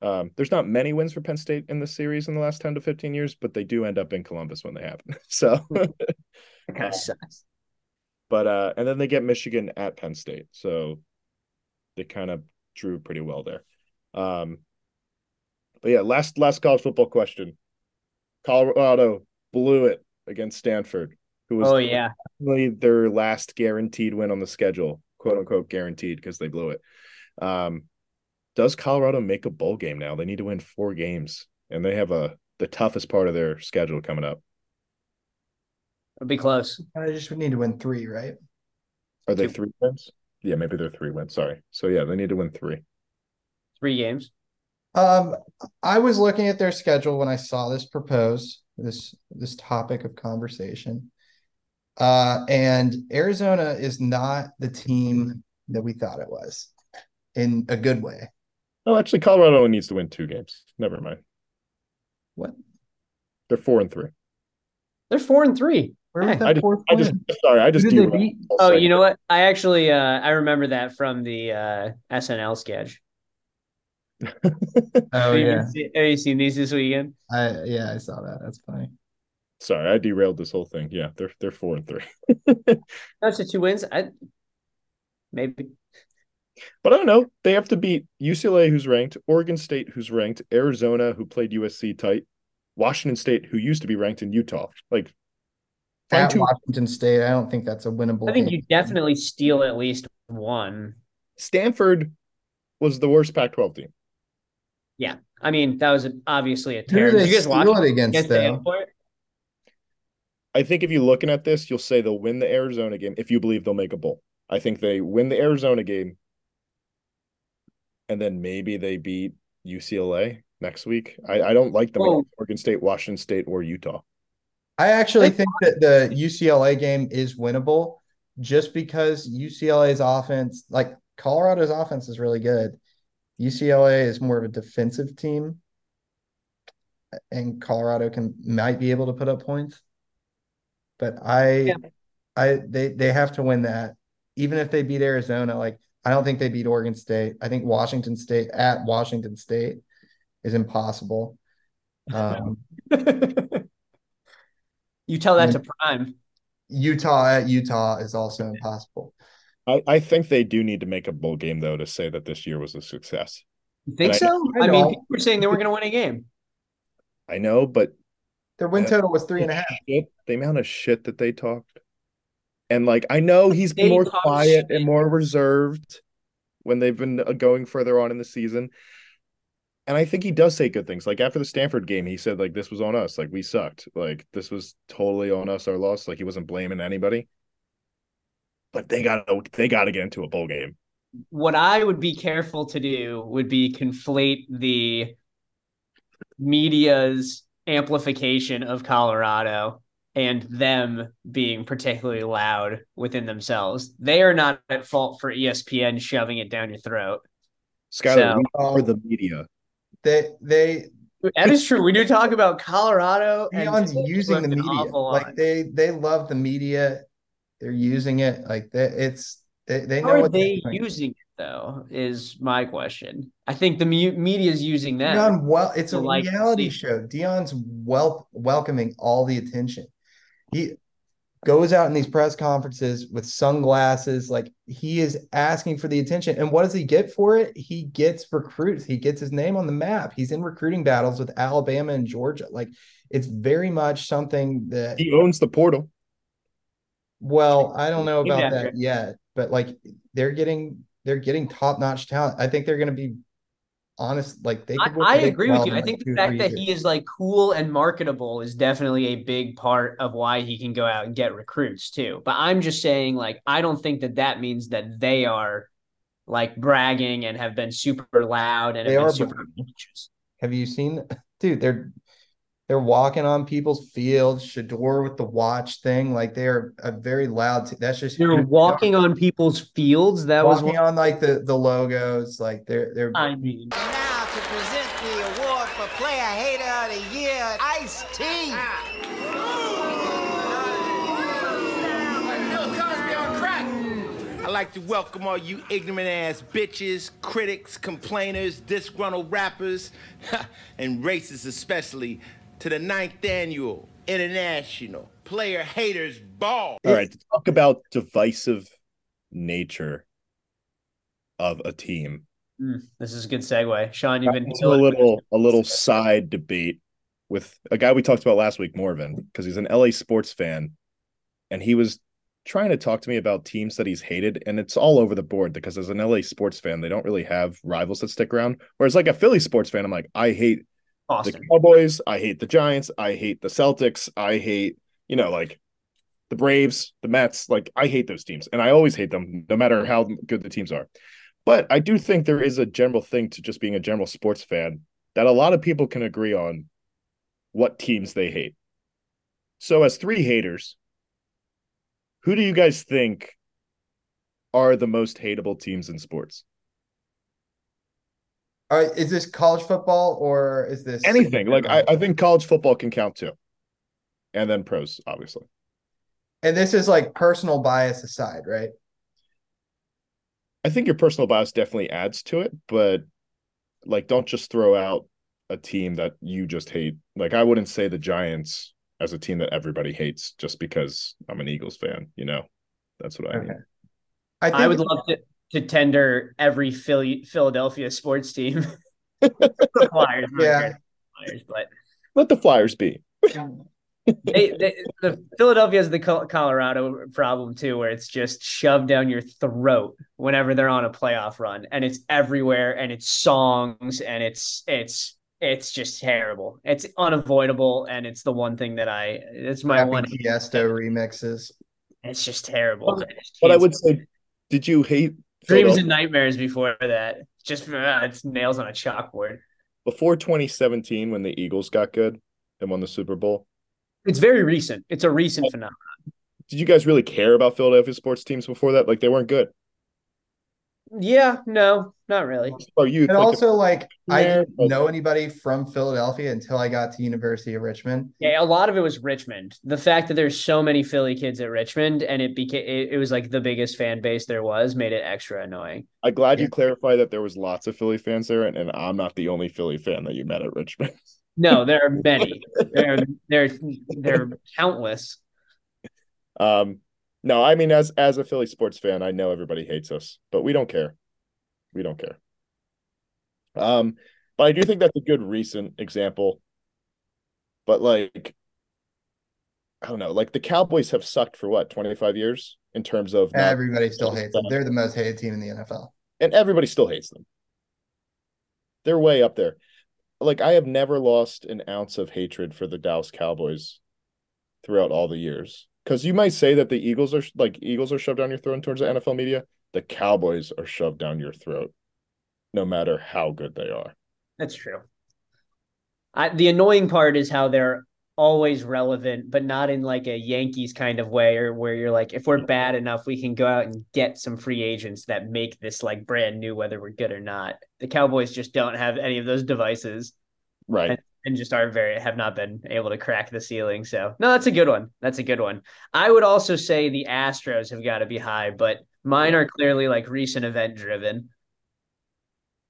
Um, there's not many wins for Penn State in this series in the last 10 to 15 years, but they do end up in Columbus when they happen. So, That kind of sucks. But, uh, and then they get Michigan at Penn State. So they kind of drew pretty well there. Um, but yeah, last, last college football question Colorado blew it against Stanford, who was Oh yeah. their last guaranteed win on the schedule, quote unquote guaranteed because they blew it. Um, does Colorado make a bowl game now? They need to win four games, and they have a the toughest part of their schedule coming up. It'll be close. I just would need to win three, right? Are they Two. three wins? Yeah, maybe they're three wins. Sorry. So yeah, they need to win three. Three games. Um, I was looking at their schedule when I saw this proposed, this this topic of conversation. Uh, and Arizona is not the team that we thought it was in a good way. Oh, actually, Colorado only needs to win two games. Never mind. What? They're four and three. They're four and three. Where was that I just, fourth I just, sorry, I Who just did they beat? the Oh, segment. you know what? I actually uh I remember that from the uh SNL sketch. Oh have, you yeah, seen, have you seen these this weekend? I yeah I saw that. That's funny. Sorry, I derailed this whole thing. Yeah, they're they're four and three. That's the two wins. I maybe But I don't know. They have to beat UCLA, who's ranked, Oregon State, who's ranked, Arizona, who played USC tight, Washington State, who used to be ranked in Utah. Like, find At two. Washington State, I don't think that's a winnable. I think game. you definitely steal at least one. Stanford was the worst Pac-12 team. Yeah, I mean, that was obviously a Who terror. do Did you guys watch steal it against against the? I think if you're looking at this, you'll say they'll win the Arizona game if you believe they'll make a bowl. I think they win the Arizona game, and then maybe they beat UCLA next week. I, I don't like them Whoa. Oregon State, Washington State, or Utah. I actually think that the UCLA game is winnable just because UCLA's offense, like Colorado's offense, is really good. UCLA is more of a defensive team, and Colorado can might be able to put up points. But I, Yeah. I they they have to win that, even if they beat Arizona. Like I don't think they beat Oregon State. I think Washington State at Washington State is impossible. Um, you tell that to Prime. Utah at Utah is also impossible. I, I think they do need to make a bowl game though to say that this year was a success. You think I- so? I I, mean, people were saying they were going to win a game. I know, but Their win Yeah. total was three and a half. shit, the amount of shit that they talked. And like I know he's been They more quiet shit. and more reserved when they've been uh, going further on in the season. And I think he does say good things. Like after the Stanford game, he said like this was on us, like we sucked. Like this was totally on us our loss. Like he wasn't blaming anybody. But they got to they got to get into a bowl game. What I would be careful to do would be conflate the media's amplification of Colorado and them being particularly loud within themselves. They are not at fault for ESPN shoving it down your throat. Skylar, So- we are the media. They they That is true. We do talk about Colorado and using the media. Like they they love the media. They're using it. Like they, it's they they How know are what they're using it though? Is my question. I think the mu- media is using that. Deion, well, it's a like reality show. Deion's wel- welcoming all the attention. He goes out in these press conferences with sunglasses, like he is asking for the attention. And what does he get for it? He gets recruits. He gets his name on the map. He's in recruiting battles with Alabama and Georgia. Like it's very much something that He owns the portal. well, I don't know about that yet, but like they're getting they're getting top-notch talent. I think they're going to be honest. Like they I, I agree with you. I think the fact that years. he is like cool and marketable is definitely a big part of why he can go out and get recruits too. But I'm just saying, like, I don't think that that means that they are like bragging and have been super loud and They have been are super. Have you seen, dude? They're they're walking on people's fields. Shedeur with the watch thing, like they're a very loud. T- that's just You're walking on people's fields. That was walking one. on like the the logos. Like they're they're I mean, Now to present the award for Player Hater of the Year, Ice T. I'd like to welcome all you ignorant ass bitches, critics, complainers, disgruntled rappers, and racists especially, to the ninth annual International Player Haters Ball. All right, talk about divisive nature of a team. mm, this is a good segue. Sean, you've been a little a little side debate with a guy we talked about last week, Morvan, because he's an LA sports fan, and he was trying to talk to me about teams that he's hated, and it's all over the board because as an LA sports fan, they don't really have rivals that stick around. Whereas like a Philly sports fan, I'm like, I hate the Cowboys, I hate the Giants, I hate the Celtics, I hate, you know, like the Braves, the Mets, like I hate those teams. And I always hate them, no matter how good the teams are. But I do think there is a general thing to just being a general sports fan that a lot of people can agree on what teams they hate. So, as three haters, who do you guys think are the most hateable teams in sports? All right, is this college football or is this Anything. Like, I, I think college football can count too. And then pros, obviously. and this is like personal bias aside, right? I think your personal bias definitely adds to it, but like, don't just throw out a team that you just hate. Like, I wouldn't say the Giants as a team that everybody hates just because I'm an Eagles fan. You know, that's what I mean. I think I would love to, to tender every Philly, Philadelphia sports team. the Flyers, Yeah. great Flyers, but Let the Flyers be. they, they, the Philadelphia is the Colorado problem too, where it's just shoved down your throat whenever they're on a playoff run, and it's everywhere, and it's songs, and it's it's it's just terrible. It's unavoidable, and it's the one thing that I it's my Happy one. Tiesto remixes. It's just terrible. But- I But I would say, did you hate dreams and nightmares before that. Just uh, it's nails on a chalkboard. before 2017 when the Eagles got good and won the Super Bowl? It's very recent. It's a recent phenomenon. Did you guys really care about Philadelphia sports teams before that? Like, they weren't good. Yeah, no, not really. Or you? And like, also, like, I didn't know anybody from Philadelphia until I got to University of Richmond. Yeah, a lot of it was Richmond. The fact that there's so many Philly kids at Richmond and it became it, it was like the biggest fan base there was made it extra annoying. I'm glad Yeah. you clarified that there was lots of Philly fans there, and, and I'm not the only Philly fan that you met at Richmond. No, there are many. there there there are countless. Um, no, I mean, as as a Philly sports fan, I know everybody hates us, but we don't care. We don't care. Um, but I do think that's a good recent example. But like, I don't know, like the Cowboys have sucked for what 25 years in terms of Everybody still hates them. They're the most hated team in the NFL. and everybody still hates them. They're way up there. Like I have never lost an ounce of hatred for the Dallas Cowboys throughout all the years. Because you might say that the Eagles are like Eagles are shoved down your throat in terms of NFL media. The Cowboys are shoved down your throat, no matter how good they are. That's true. I, the annoying part is how they're always relevant, but not in like a Yankees kind of way, or where you're like, if we're bad enough, we can go out and get some free agents that make this like brand new, whether we're good or not. The Cowboys just don't have any of those devices Right. and just are very have not been able to crack the ceiling. So no, that's a good one. That's a good one. I would also say the Astros have got to be high, but mine are clearly like recent event driven.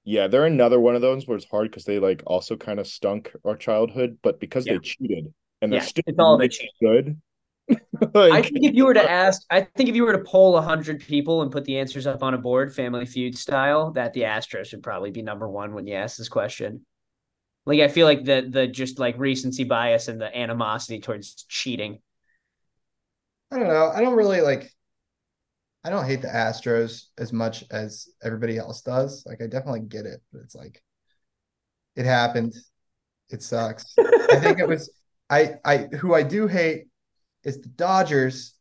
Yeah, they're another one of those where it's hard because they like also kind of stunk our childhood, but because Yeah. they cheated and they're Yeah, still it's all the really cheat. good. I think if you were to ask, I think if you were to poll hundred people and put the answers up on a board, Family Feud style, that the Astros would probably be number one when you ask this question. Like I feel like the the just like recency bias and the animosity towards cheating. I don't know. I don't really like. I don't hate the Astros as much as everybody else does. Like, I definitely get it, but it's like, it happened. It sucks. I think it was. I I who I do hate is the Dodgers,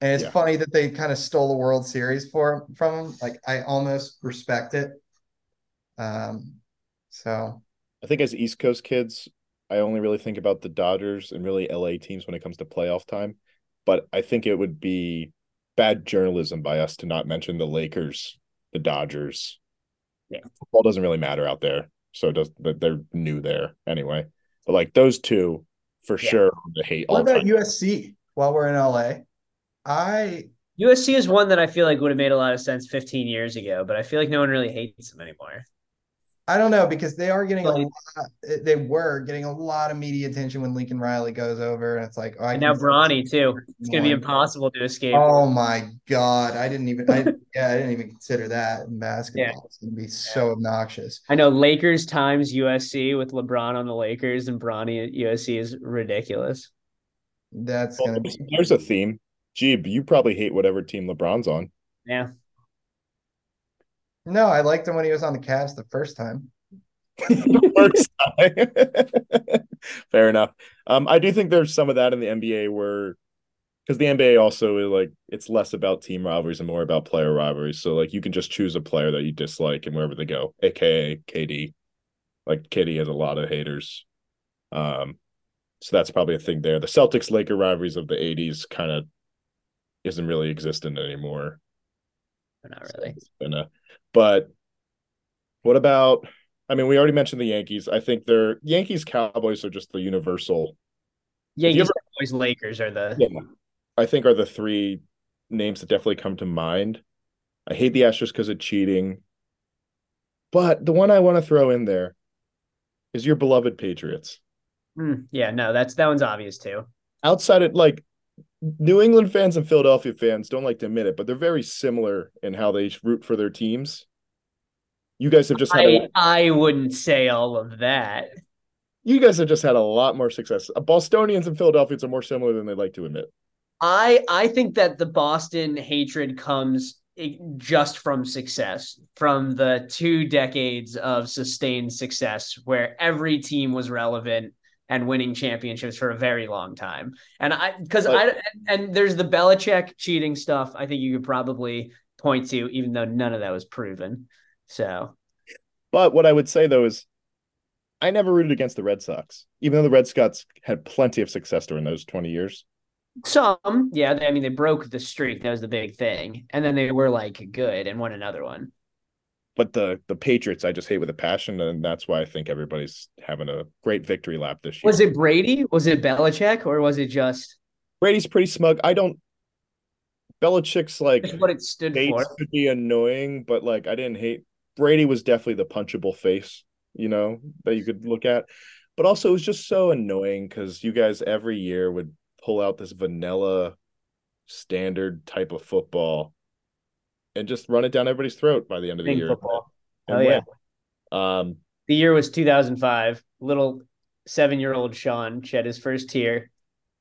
and it's Yeah. funny that they kind of stole the World Series for from them. Like, I almost respect it. Um, so I think as East Coast kids, I only really think about the Dodgers and really LA teams when it comes to playoff time. But I think it would be bad journalism by us to not mention the Lakers, the Dodgers. Yeah. Football doesn't really matter out there. So it does but they're new there anyway. But like those two for Yeah. sure the hate all What about time. USC while we're in LA? I USC is one that I feel like would have made a lot of sense 15 years ago, but I feel like no one really hates them anymore. I don't know because they are getting a lot, they were getting a lot of media attention when Lincoln Riley goes over, and it's like, oh, I And now Bronny too. It's gonna be impossible to escape. Oh my god, I didn't even, I yeah, I didn't even consider that in basketball. Yeah. It's gonna be so obnoxious. I know Lakers times USC with LeBron on the Lakers and Bronny at USC is ridiculous. That's Well, gonna there's, be there's a theme. Jeeb, you probably hate whatever team LeBron's on. Yeah. No. I liked him when he was on the Cavs the first time. First time. Fair enough. Um, I do think there's some of that in the NBA where because the NBA also is like it's less about team rivalries and more about player rivalries. So like you can just choose a player that you dislike and wherever they go, aka KD. Like KD has a lot of haters. Um, so that's probably a thing there. The Celtics Laker rivalries of the 80s kind of isn't really existent anymore. Not really. And, uh, but what about? I mean, we already mentioned the Yankees. I think they're Yankees Cowboys are just the universal. Yankees, ever- Cowboys, Lakers are the Yeah, I think are the three names that definitely come to mind. I hate the Astros because of cheating, but the one I want to throw in there is your beloved Patriots. Hmm, yeah, no, that's that one's obvious too. Outside of like New England fans and Philadelphia fans don't like to admit it, but they're very similar in how they root for their teams. You guys have just had a I, I wouldn't say all of that. you guys have just had a lot more success. Uh, Bostonians and Philadelphians are more similar than they like to admit. I I think that the Boston hatred comes just from success, from the two decades of sustained success where every team was relevant and winning championships for a very long time. And I because I and, and there's the Belichick cheating stuff. I think you could probably point to, even though none of that was proven. So But what I would say though is I never rooted against the Red Sox, even though the Red Sox had plenty of success during those 20 years. some, yeah, they, I mean they broke the streak. That was the big thing, and then they were like good and won another one. But the the Patriots I just hate with a passion, and that's why I think everybody's having a great victory lap this year. Was it Brady? Was it Belichick? Or was it just Brady's pretty smug. I don't Belichick's like what it stood for? could be annoying, but like I didn't hate Brady was definitely the punchable face, you know, that you could look at. But also it was just so annoying because you guys every year would pull out this vanilla standard type of football and just run it down everybody's throat by the end of the year. football. Oh yeah. Um The year was 2005. Little seven-year-old Sean shed his first tear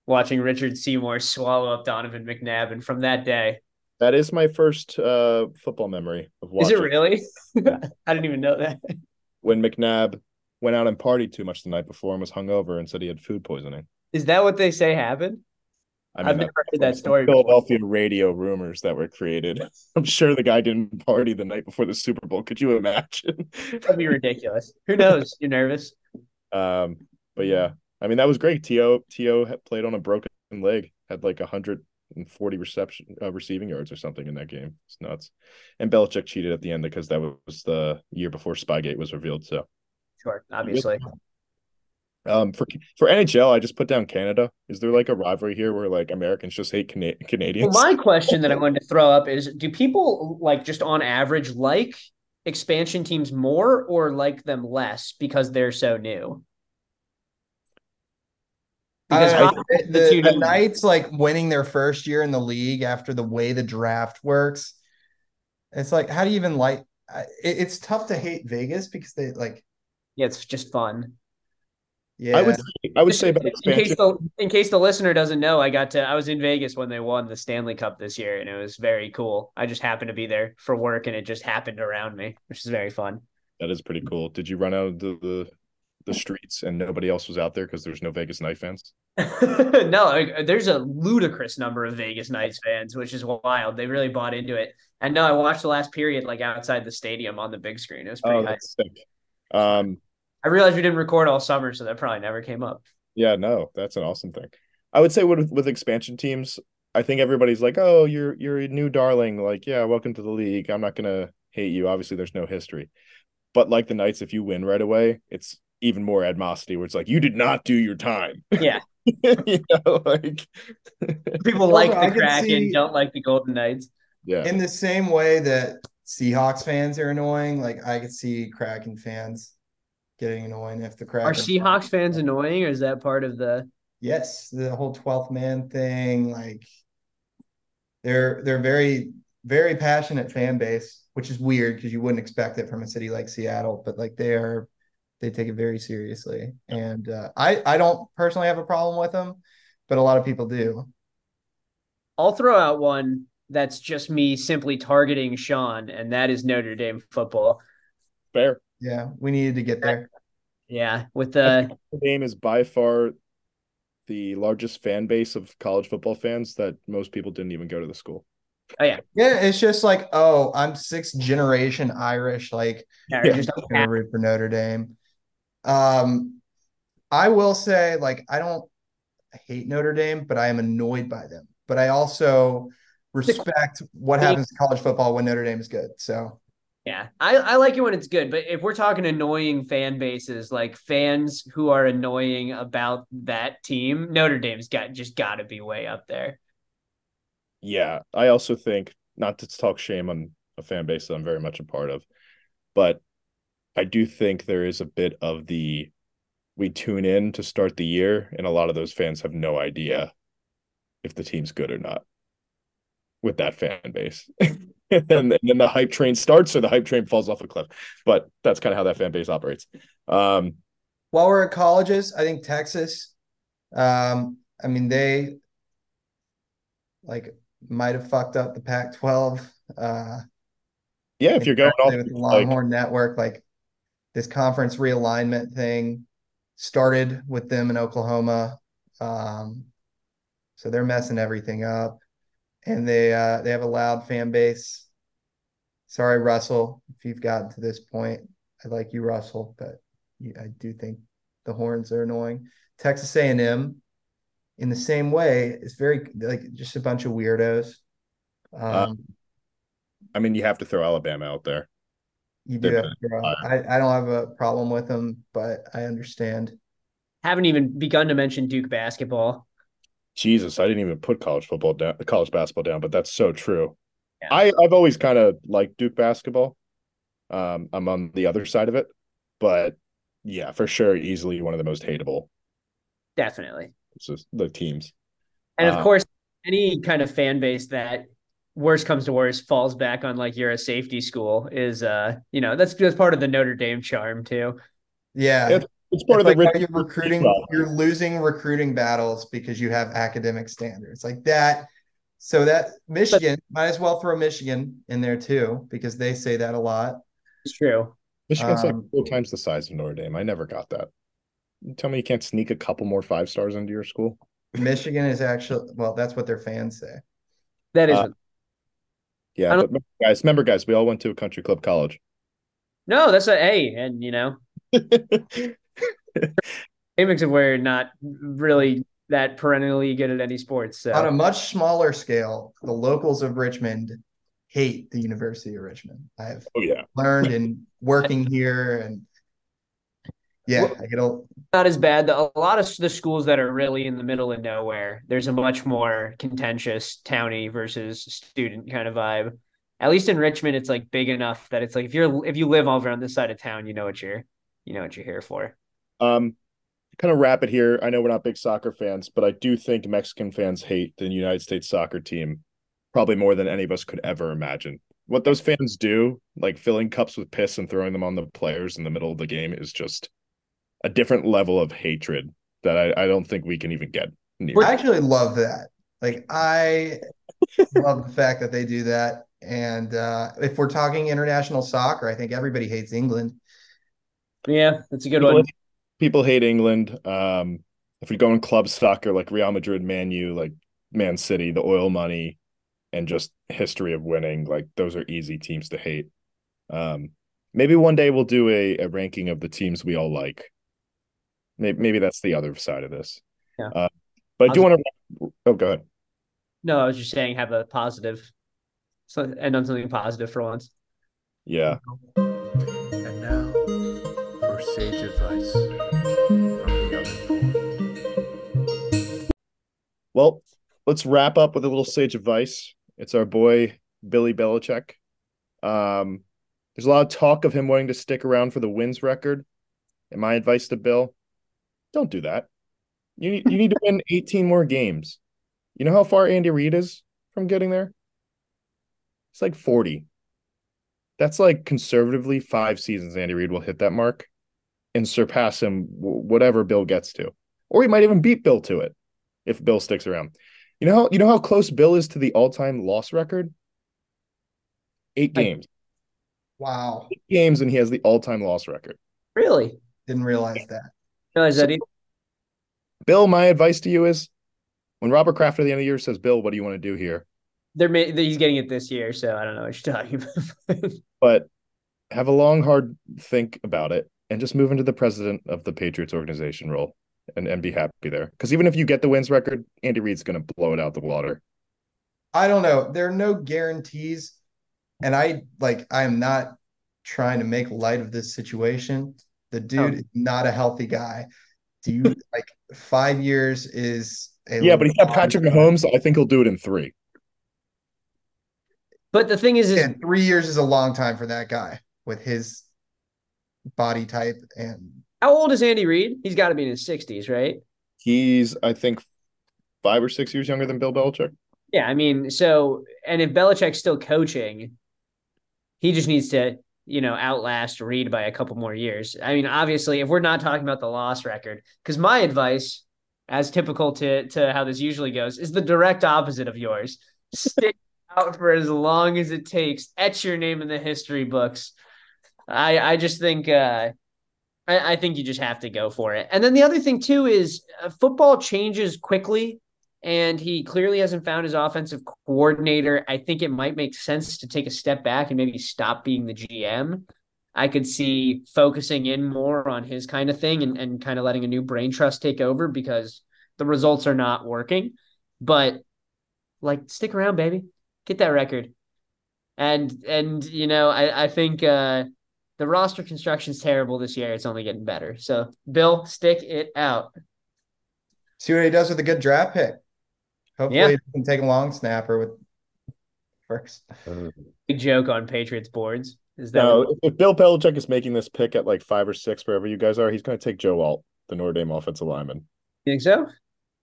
watching Richard Seymour swallow up Donovan McNabb, and from that day, that is my first uh football memory of is it really? I didn't even know that. when McNabb went out and partied too much the night before and was hungover and said he had food poisoning. Is that what they say happened? I I've mean, never heard that story. from before. Philadelphia radio rumors that were created. I'm sure the guy didn't party the night before the Super Bowl. Could you imagine? That'd be ridiculous. Who knows? You're nervous. um, but yeah, I mean that was great. To To played on a broken leg, had like 140 reception uh, receiving yards or something in that game. It's nuts. And Belichick cheated at the end because that was the year before Spygate was revealed. So Sure, obviously. Um, for for NHL, I just put down Canada. Is there like a rivalry here where like Americans just hate Cana- Well, Canadians? my question that I wanted to throw up is: Do people like just on average like expansion teams more or like them less because they're so new? Because I- how- the, the the Knights like winning their first year in the league after the way the draft works. It's like, how do you even like? It, it's tough to hate Vegas because they like, yeah, it's just fun. Yeah. I would say, I would say about in case the in case the listener doesn't know, I got to I was in Vegas when they won the Stanley Cup this year, and it was very cool. I just happened to be there for work, and it just happened around me, which is very fun. That is pretty cool. Did you run out of the the, the streets and nobody else was out there because there's no Vegas Knight fans? no, like, there's a ludicrous number of Vegas Knights fans, which is wild. They really bought into it. And no, I watched the last period like outside the stadium on the big screen. It was pretty Oh, nice. that's sick. Um, I realized we didn't record all summer, so that probably never came up. Yeah, no, that's an awesome thing. I would say with with expansion teams, I think everybody's like, "Oh, you're you're a new darling." Like, yeah, welcome to the league. I'm not gonna hate you. Obviously, there's no history, but like the Knights, if you win right away, it's even more animosity. Where it's like, you did not do your time. Yeah. you know, like People like I the can Kraken, see- don't like the Golden Knights. yeah, In the same way that Seahawks fans are annoying, like I could see Kraken fans getting annoying if the Kraken Are Seahawks fans annoying, or is that part of the? Yes, the whole 12th man thing, like they're they're very very passionate fan base, which is weird because you wouldn't expect it from a city like Seattle, but like they are they take it very seriously. And uh, I I don't personally have a problem with them, but a lot of people do. I'll throw out one that's just me simply targeting Sean, and that is Notre Dame football. fair. Yeah, we needed to get there. Yeah, with the Notre Dame is by far the largest fan base of college football fans that most people didn't even go to the school. oh yeah, Yeah, it's just like, oh, I'm sixth generation Irish. Like, yeah, Yeah. just I'm gonna root for Notre Dame. Um, I will say, like, I don't hate Notre Dame, but I am annoyed by them. But I also respect what happens to college football when Notre Dame is good. So Yeah, I, I like it when it's good, but if we're talking annoying fan bases, like fans who are annoying about that team, Notre Dame's got just got to be way up there. Yeah, I also think not to talk shame on a fan base that I'm very much a part of, but I do think there is a bit of the we tune in to start the year, and a lot of those fans have no idea if the team's good or not with that fan base. and, then, and then the hype train starts or the hype train falls off a cliff. But that's kind of how that fan base operates. Um, while we're at colleges, I think Texas, um, I mean, they like might have fucked up the Pac 12. Uh, yeah, if you're going off with the like, Longhorn Network, like this conference realignment thing started with them in Oklahoma. Um, so they're messing everything up, and they uh, they have a loud fan base. Sorry, Russell, if you've gotten to this point. I like you, Russell, but you, I do think the horns are annoying. Texas A&M, in the same way, is very like just a bunch of weirdos. Um, Uh, I mean, you have to throw Alabama out there. you do have to grow. I, I don't have a problem with them, but I understand. Haven't even begun to mention Duke basketball. Jesus, I didn't even put college football down, college basketball down, but that's so true. Yeah. I I've always kind of liked Duke basketball. Um, I'm on the other side of it, but yeah, for sure, easily one of the most hateable. Definitely. It's just the teams. And of Uh, course, any kind of fan base that worst comes to worst falls back on like you're a safety school is uh you know that's that's part of the Notre Dame charm too. Yeah. It's, it's part It's of the like rich- you're recruiting, Well, you're losing recruiting battles because you have academic standards like that. So that Michigan might as well throw Michigan in there too, because they say that a lot. It's true. Michigan's like um, four times the size of Notre Dame. I never got that. You tell me you can't sneak a couple more five stars into your school? Michigan is actually well, that's what their fans say. That is Uh, Yeah, but remember, guys, remember, guys, we all went to a country club college. no, that's a hey, and you know, Amix of we're not really that perennially good at any sports. So On a much smaller scale, the locals of Richmond hate the University of Richmond. I have oh yeah, learned in working here and yeah, I get a not as bad. A lot of the schools that are really in the middle of nowhere, there's a much more contentious towny versus student kind of vibe. At least in Richmond, it's like big enough that it's like if you're if you live over on this side of town, you know what you're you know what you're here for. Um, kind of wrap it here. I know we're not big soccer fans, but I do think Mexican fans hate the United States soccer team probably more than any of us could ever imagine. What those fans do, like filling cups with piss and throwing them on the players in the middle of the game, is just a different level of hatred that I, I don't think we can even get near. I actually love that. Like I love the fact that they do that. And uh, if we're talking international soccer, I think everybody hates England. Yeah, that's a good people, one. People hate England. Um, if we go in club soccer like Real Madrid, Man U, like Man City, the oil money, and just history of winning, like those are easy teams to hate. Um, Maybe one day we'll do a, a ranking of the teams we all like. Maybe, maybe that's the other side of this. Yeah. Uh, but I do want to. Oh, go ahead. No, I was just saying have a positive, so end on something positive for once. Yeah. And now for sage advice Well, let's wrap up with a little sage advice. It's our boy Billy Belichick. Um, there's a lot of talk of him wanting to stick around for the wins record. And my advice to Bill: don't do that. You need you need to win 18 more games. You know how far Andy Reid is from getting there? It's like 40. That's like conservatively five seasons. Andy Reid will hit that mark and surpass him, whatever Bill gets to, or he might even beat Bill to it if Bill sticks around. You know how you know how close Bill is to the all-time loss record? Eight I- games. Wow. Eight games, and he has the all-time loss record. Really? Didn't realize that. Realize So- that either? Bill, my advice to you is when Robert Kraft at the end of the year says, Bill, what do you want to do here? They're he's getting it this year, so I don't know what you're talking about. But have a long, hard think about it and just move into the president of the Patriots organization role and, and be happy there. Because even if you get the wins record, Andy Reid's going to blow it out the water. I don't know. There are no guarantees. And I like I am not trying to make light of this situation. The dude Oh. is not a healthy guy. Do you like five years is a Yeah, but he's got Patrick time. Mahomes. I think he'll do it in three. but the thing is, is And three years is a long time for that guy with his body type and how old is Andy Reid? He's got to be in his 60s, right? He's, I think, five or six years younger than Bill Belichick. Yeah, I mean, so and if Belichick's still coaching, he just needs to, you know, outlast Reid by a couple more years. I mean, obviously, if we're not talking about the loss record, because my advice, as typical to to how this usually goes, is the direct opposite of yours. Stick out for as long as it takes. Etch your name in the history books. I I just think uh I, I think you just have to go for it. And then the other thing too is uh, football changes quickly and he clearly hasn't found his offensive coordinator. I think it might make sense to take a step back and maybe stop being the GM. I could see focusing in more on his kind of thing and, and kind of letting a new brain trust take over because the results are not working. But like stick around, baby. Get that record. And and you know, I, I think uh the roster construction's terrible this year. It's only getting better. So Bill, stick it out. see what he does with a good draft pick. Hopefully Yeah. he doesn't take a long snapper with first. Big joke on Patriots boards. Is that No, if, if Bill Belichick is making this pick at like five or six, wherever you guys are, he's going to take Joe Alt, the Notre Dame offensive lineman, you think so?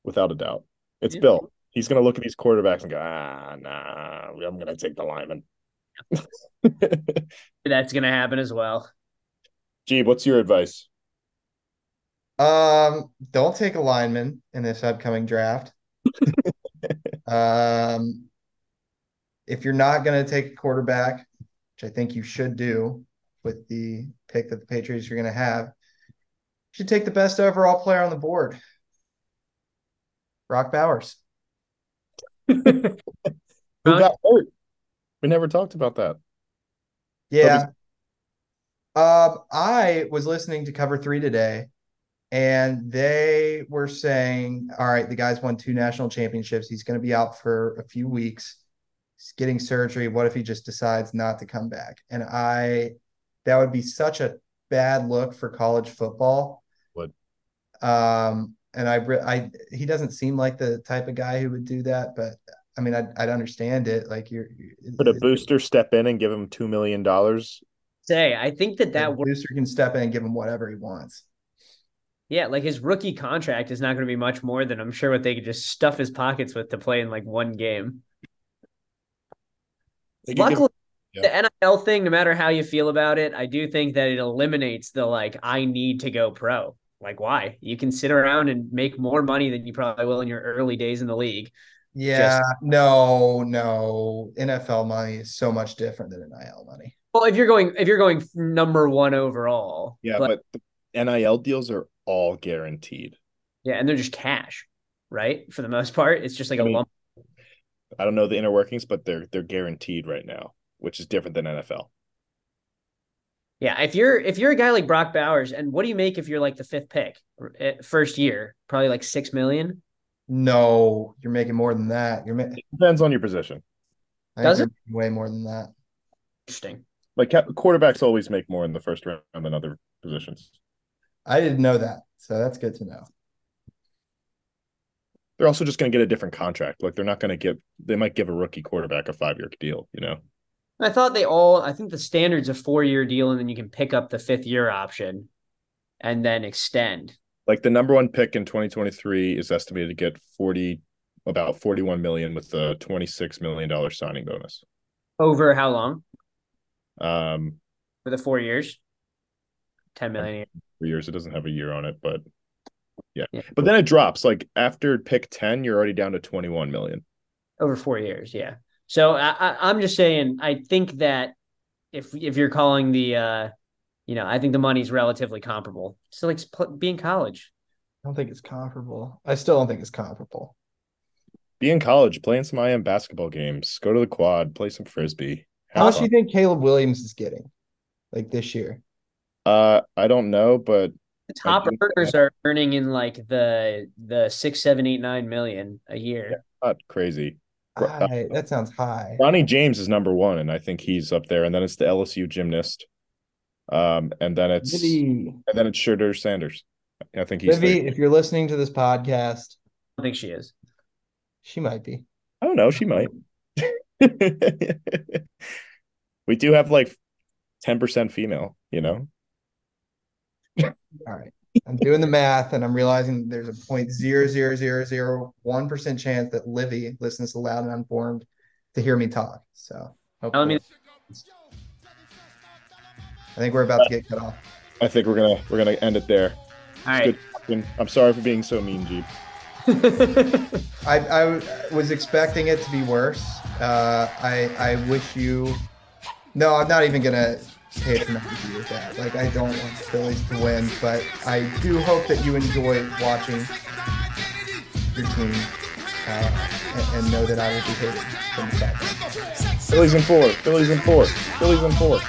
without a doubt. It's Yeah. Bill. He's going to look at these quarterbacks and go, ah, nah, I'm going to take the lineman. That's gonna happen as well. Gee, what's your advice? Um, don't take a lineman in this upcoming draft. um, if you're not going to take a quarterback, which I think you should do with the pick that the Patriots are going to have, you should take the best overall player on the board, Brock Bowers. Who got hurt? We never talked about that. Yeah. Um, I was listening to Cover Three today, and they were saying, all right, the guy's won two national championships. He's going to be out for a few weeks. He's getting surgery. What if he just decides not to come back? And I, that would be such a bad look for college football. Would. Um, and I, I, he doesn't seem like the type of guy who would do that, but I mean, I'd, I'd understand it. Like you're, Could a booster step in and give him $2 million? Say, I think that that works. booster can step in and give him whatever he wants. Yeah, like his rookie contract is not going to be much more than I'm sure what they could just stuff his pockets with to play in like one game. They could give- Luckily, yeah. the NIL thing, no matter how you feel about it, I do think that it eliminates the like I need to go pro. Like, why? You can sit around and make more money than you probably will in your early days in the league. Yeah, no, no. NFL money is so much different than NIL money. Well, if you're going, if you're going number one overall, yeah, but the NIL deals are all guaranteed. yeah, and they're just cash, right? For the most part, it's just like I a mean, lump. I don't know the inner workings, but they're they're guaranteed right now, which is different than NFL. Yeah, if you're if you're a guy like Brock Bowers, and what do you make if you're like the fifth pick, eh, first year? Probably like six million. No, you're making more than that. You're ma- Depends on your position. I Does think way more than that. Interesting. Like quarterbacks always make more in the first round than other positions. I didn't know that, so that's good to know. They're also just going to get a different contract. Like they're not going to give. They might give a rookie quarterback a five year deal. You know. I thought they all. I think the standard's a four year deal, and then you can pick up the fifth year option, and then extend. Like the number one pick in 2023 is estimated to get 40, about 41 million with a 26 million dollar signing bonus. Over how long? Um, For the four years? Ten million. a year. for years it doesn't have a year on it, but yeah. Yeah. But then it drops. Like after pick 10, you're already down to 21 million. over four years. Yeah. So I, I, I'm just saying, I think that if if you're calling the, uh, you know, I think the money's relatively comparable. So like pl- being college. I don't think it's comparable. I still don't think it's comparable. Be in college, playing some IM basketball games, go to the quad, play some frisbee. How have much do you think Caleb Williams is getting, like this year? Uh, I don't know, but The top do- earners are earning in like the the six, seven, eight, nine million a year. not crazy. Bro- uh, That sounds high. Bronny James is number one, and I think he's up there. And then it's the LSU gymnast. Um, and then it's Livvy, and then it's Shedeur Sanders. I think he's. Livvy, if you're listening to this podcast, I think she is. she might be. I don't know. She might. we do have like ten percent female. You know. All right. I'm doing the math and I'm realizing there's a point zero zero zero zero one percent chance that Livvy listens to loud and uninformed to hear me talk. So I mean, hopefully- I think we're about to get cut off. I think we're gonna we're gonna end it there. all It's right. good. I'm sorry for being so mean, Jeep. I, I was expecting it to be worse. Uh, I I wish you. No, I'm not even gonna patronize you with that. Like I don't want the Phillies to win, but I do hope that you enjoy watching your team uh, and, and know that I will be hated from the sideline. Phillies in four. Phillies in four. Phillies in four.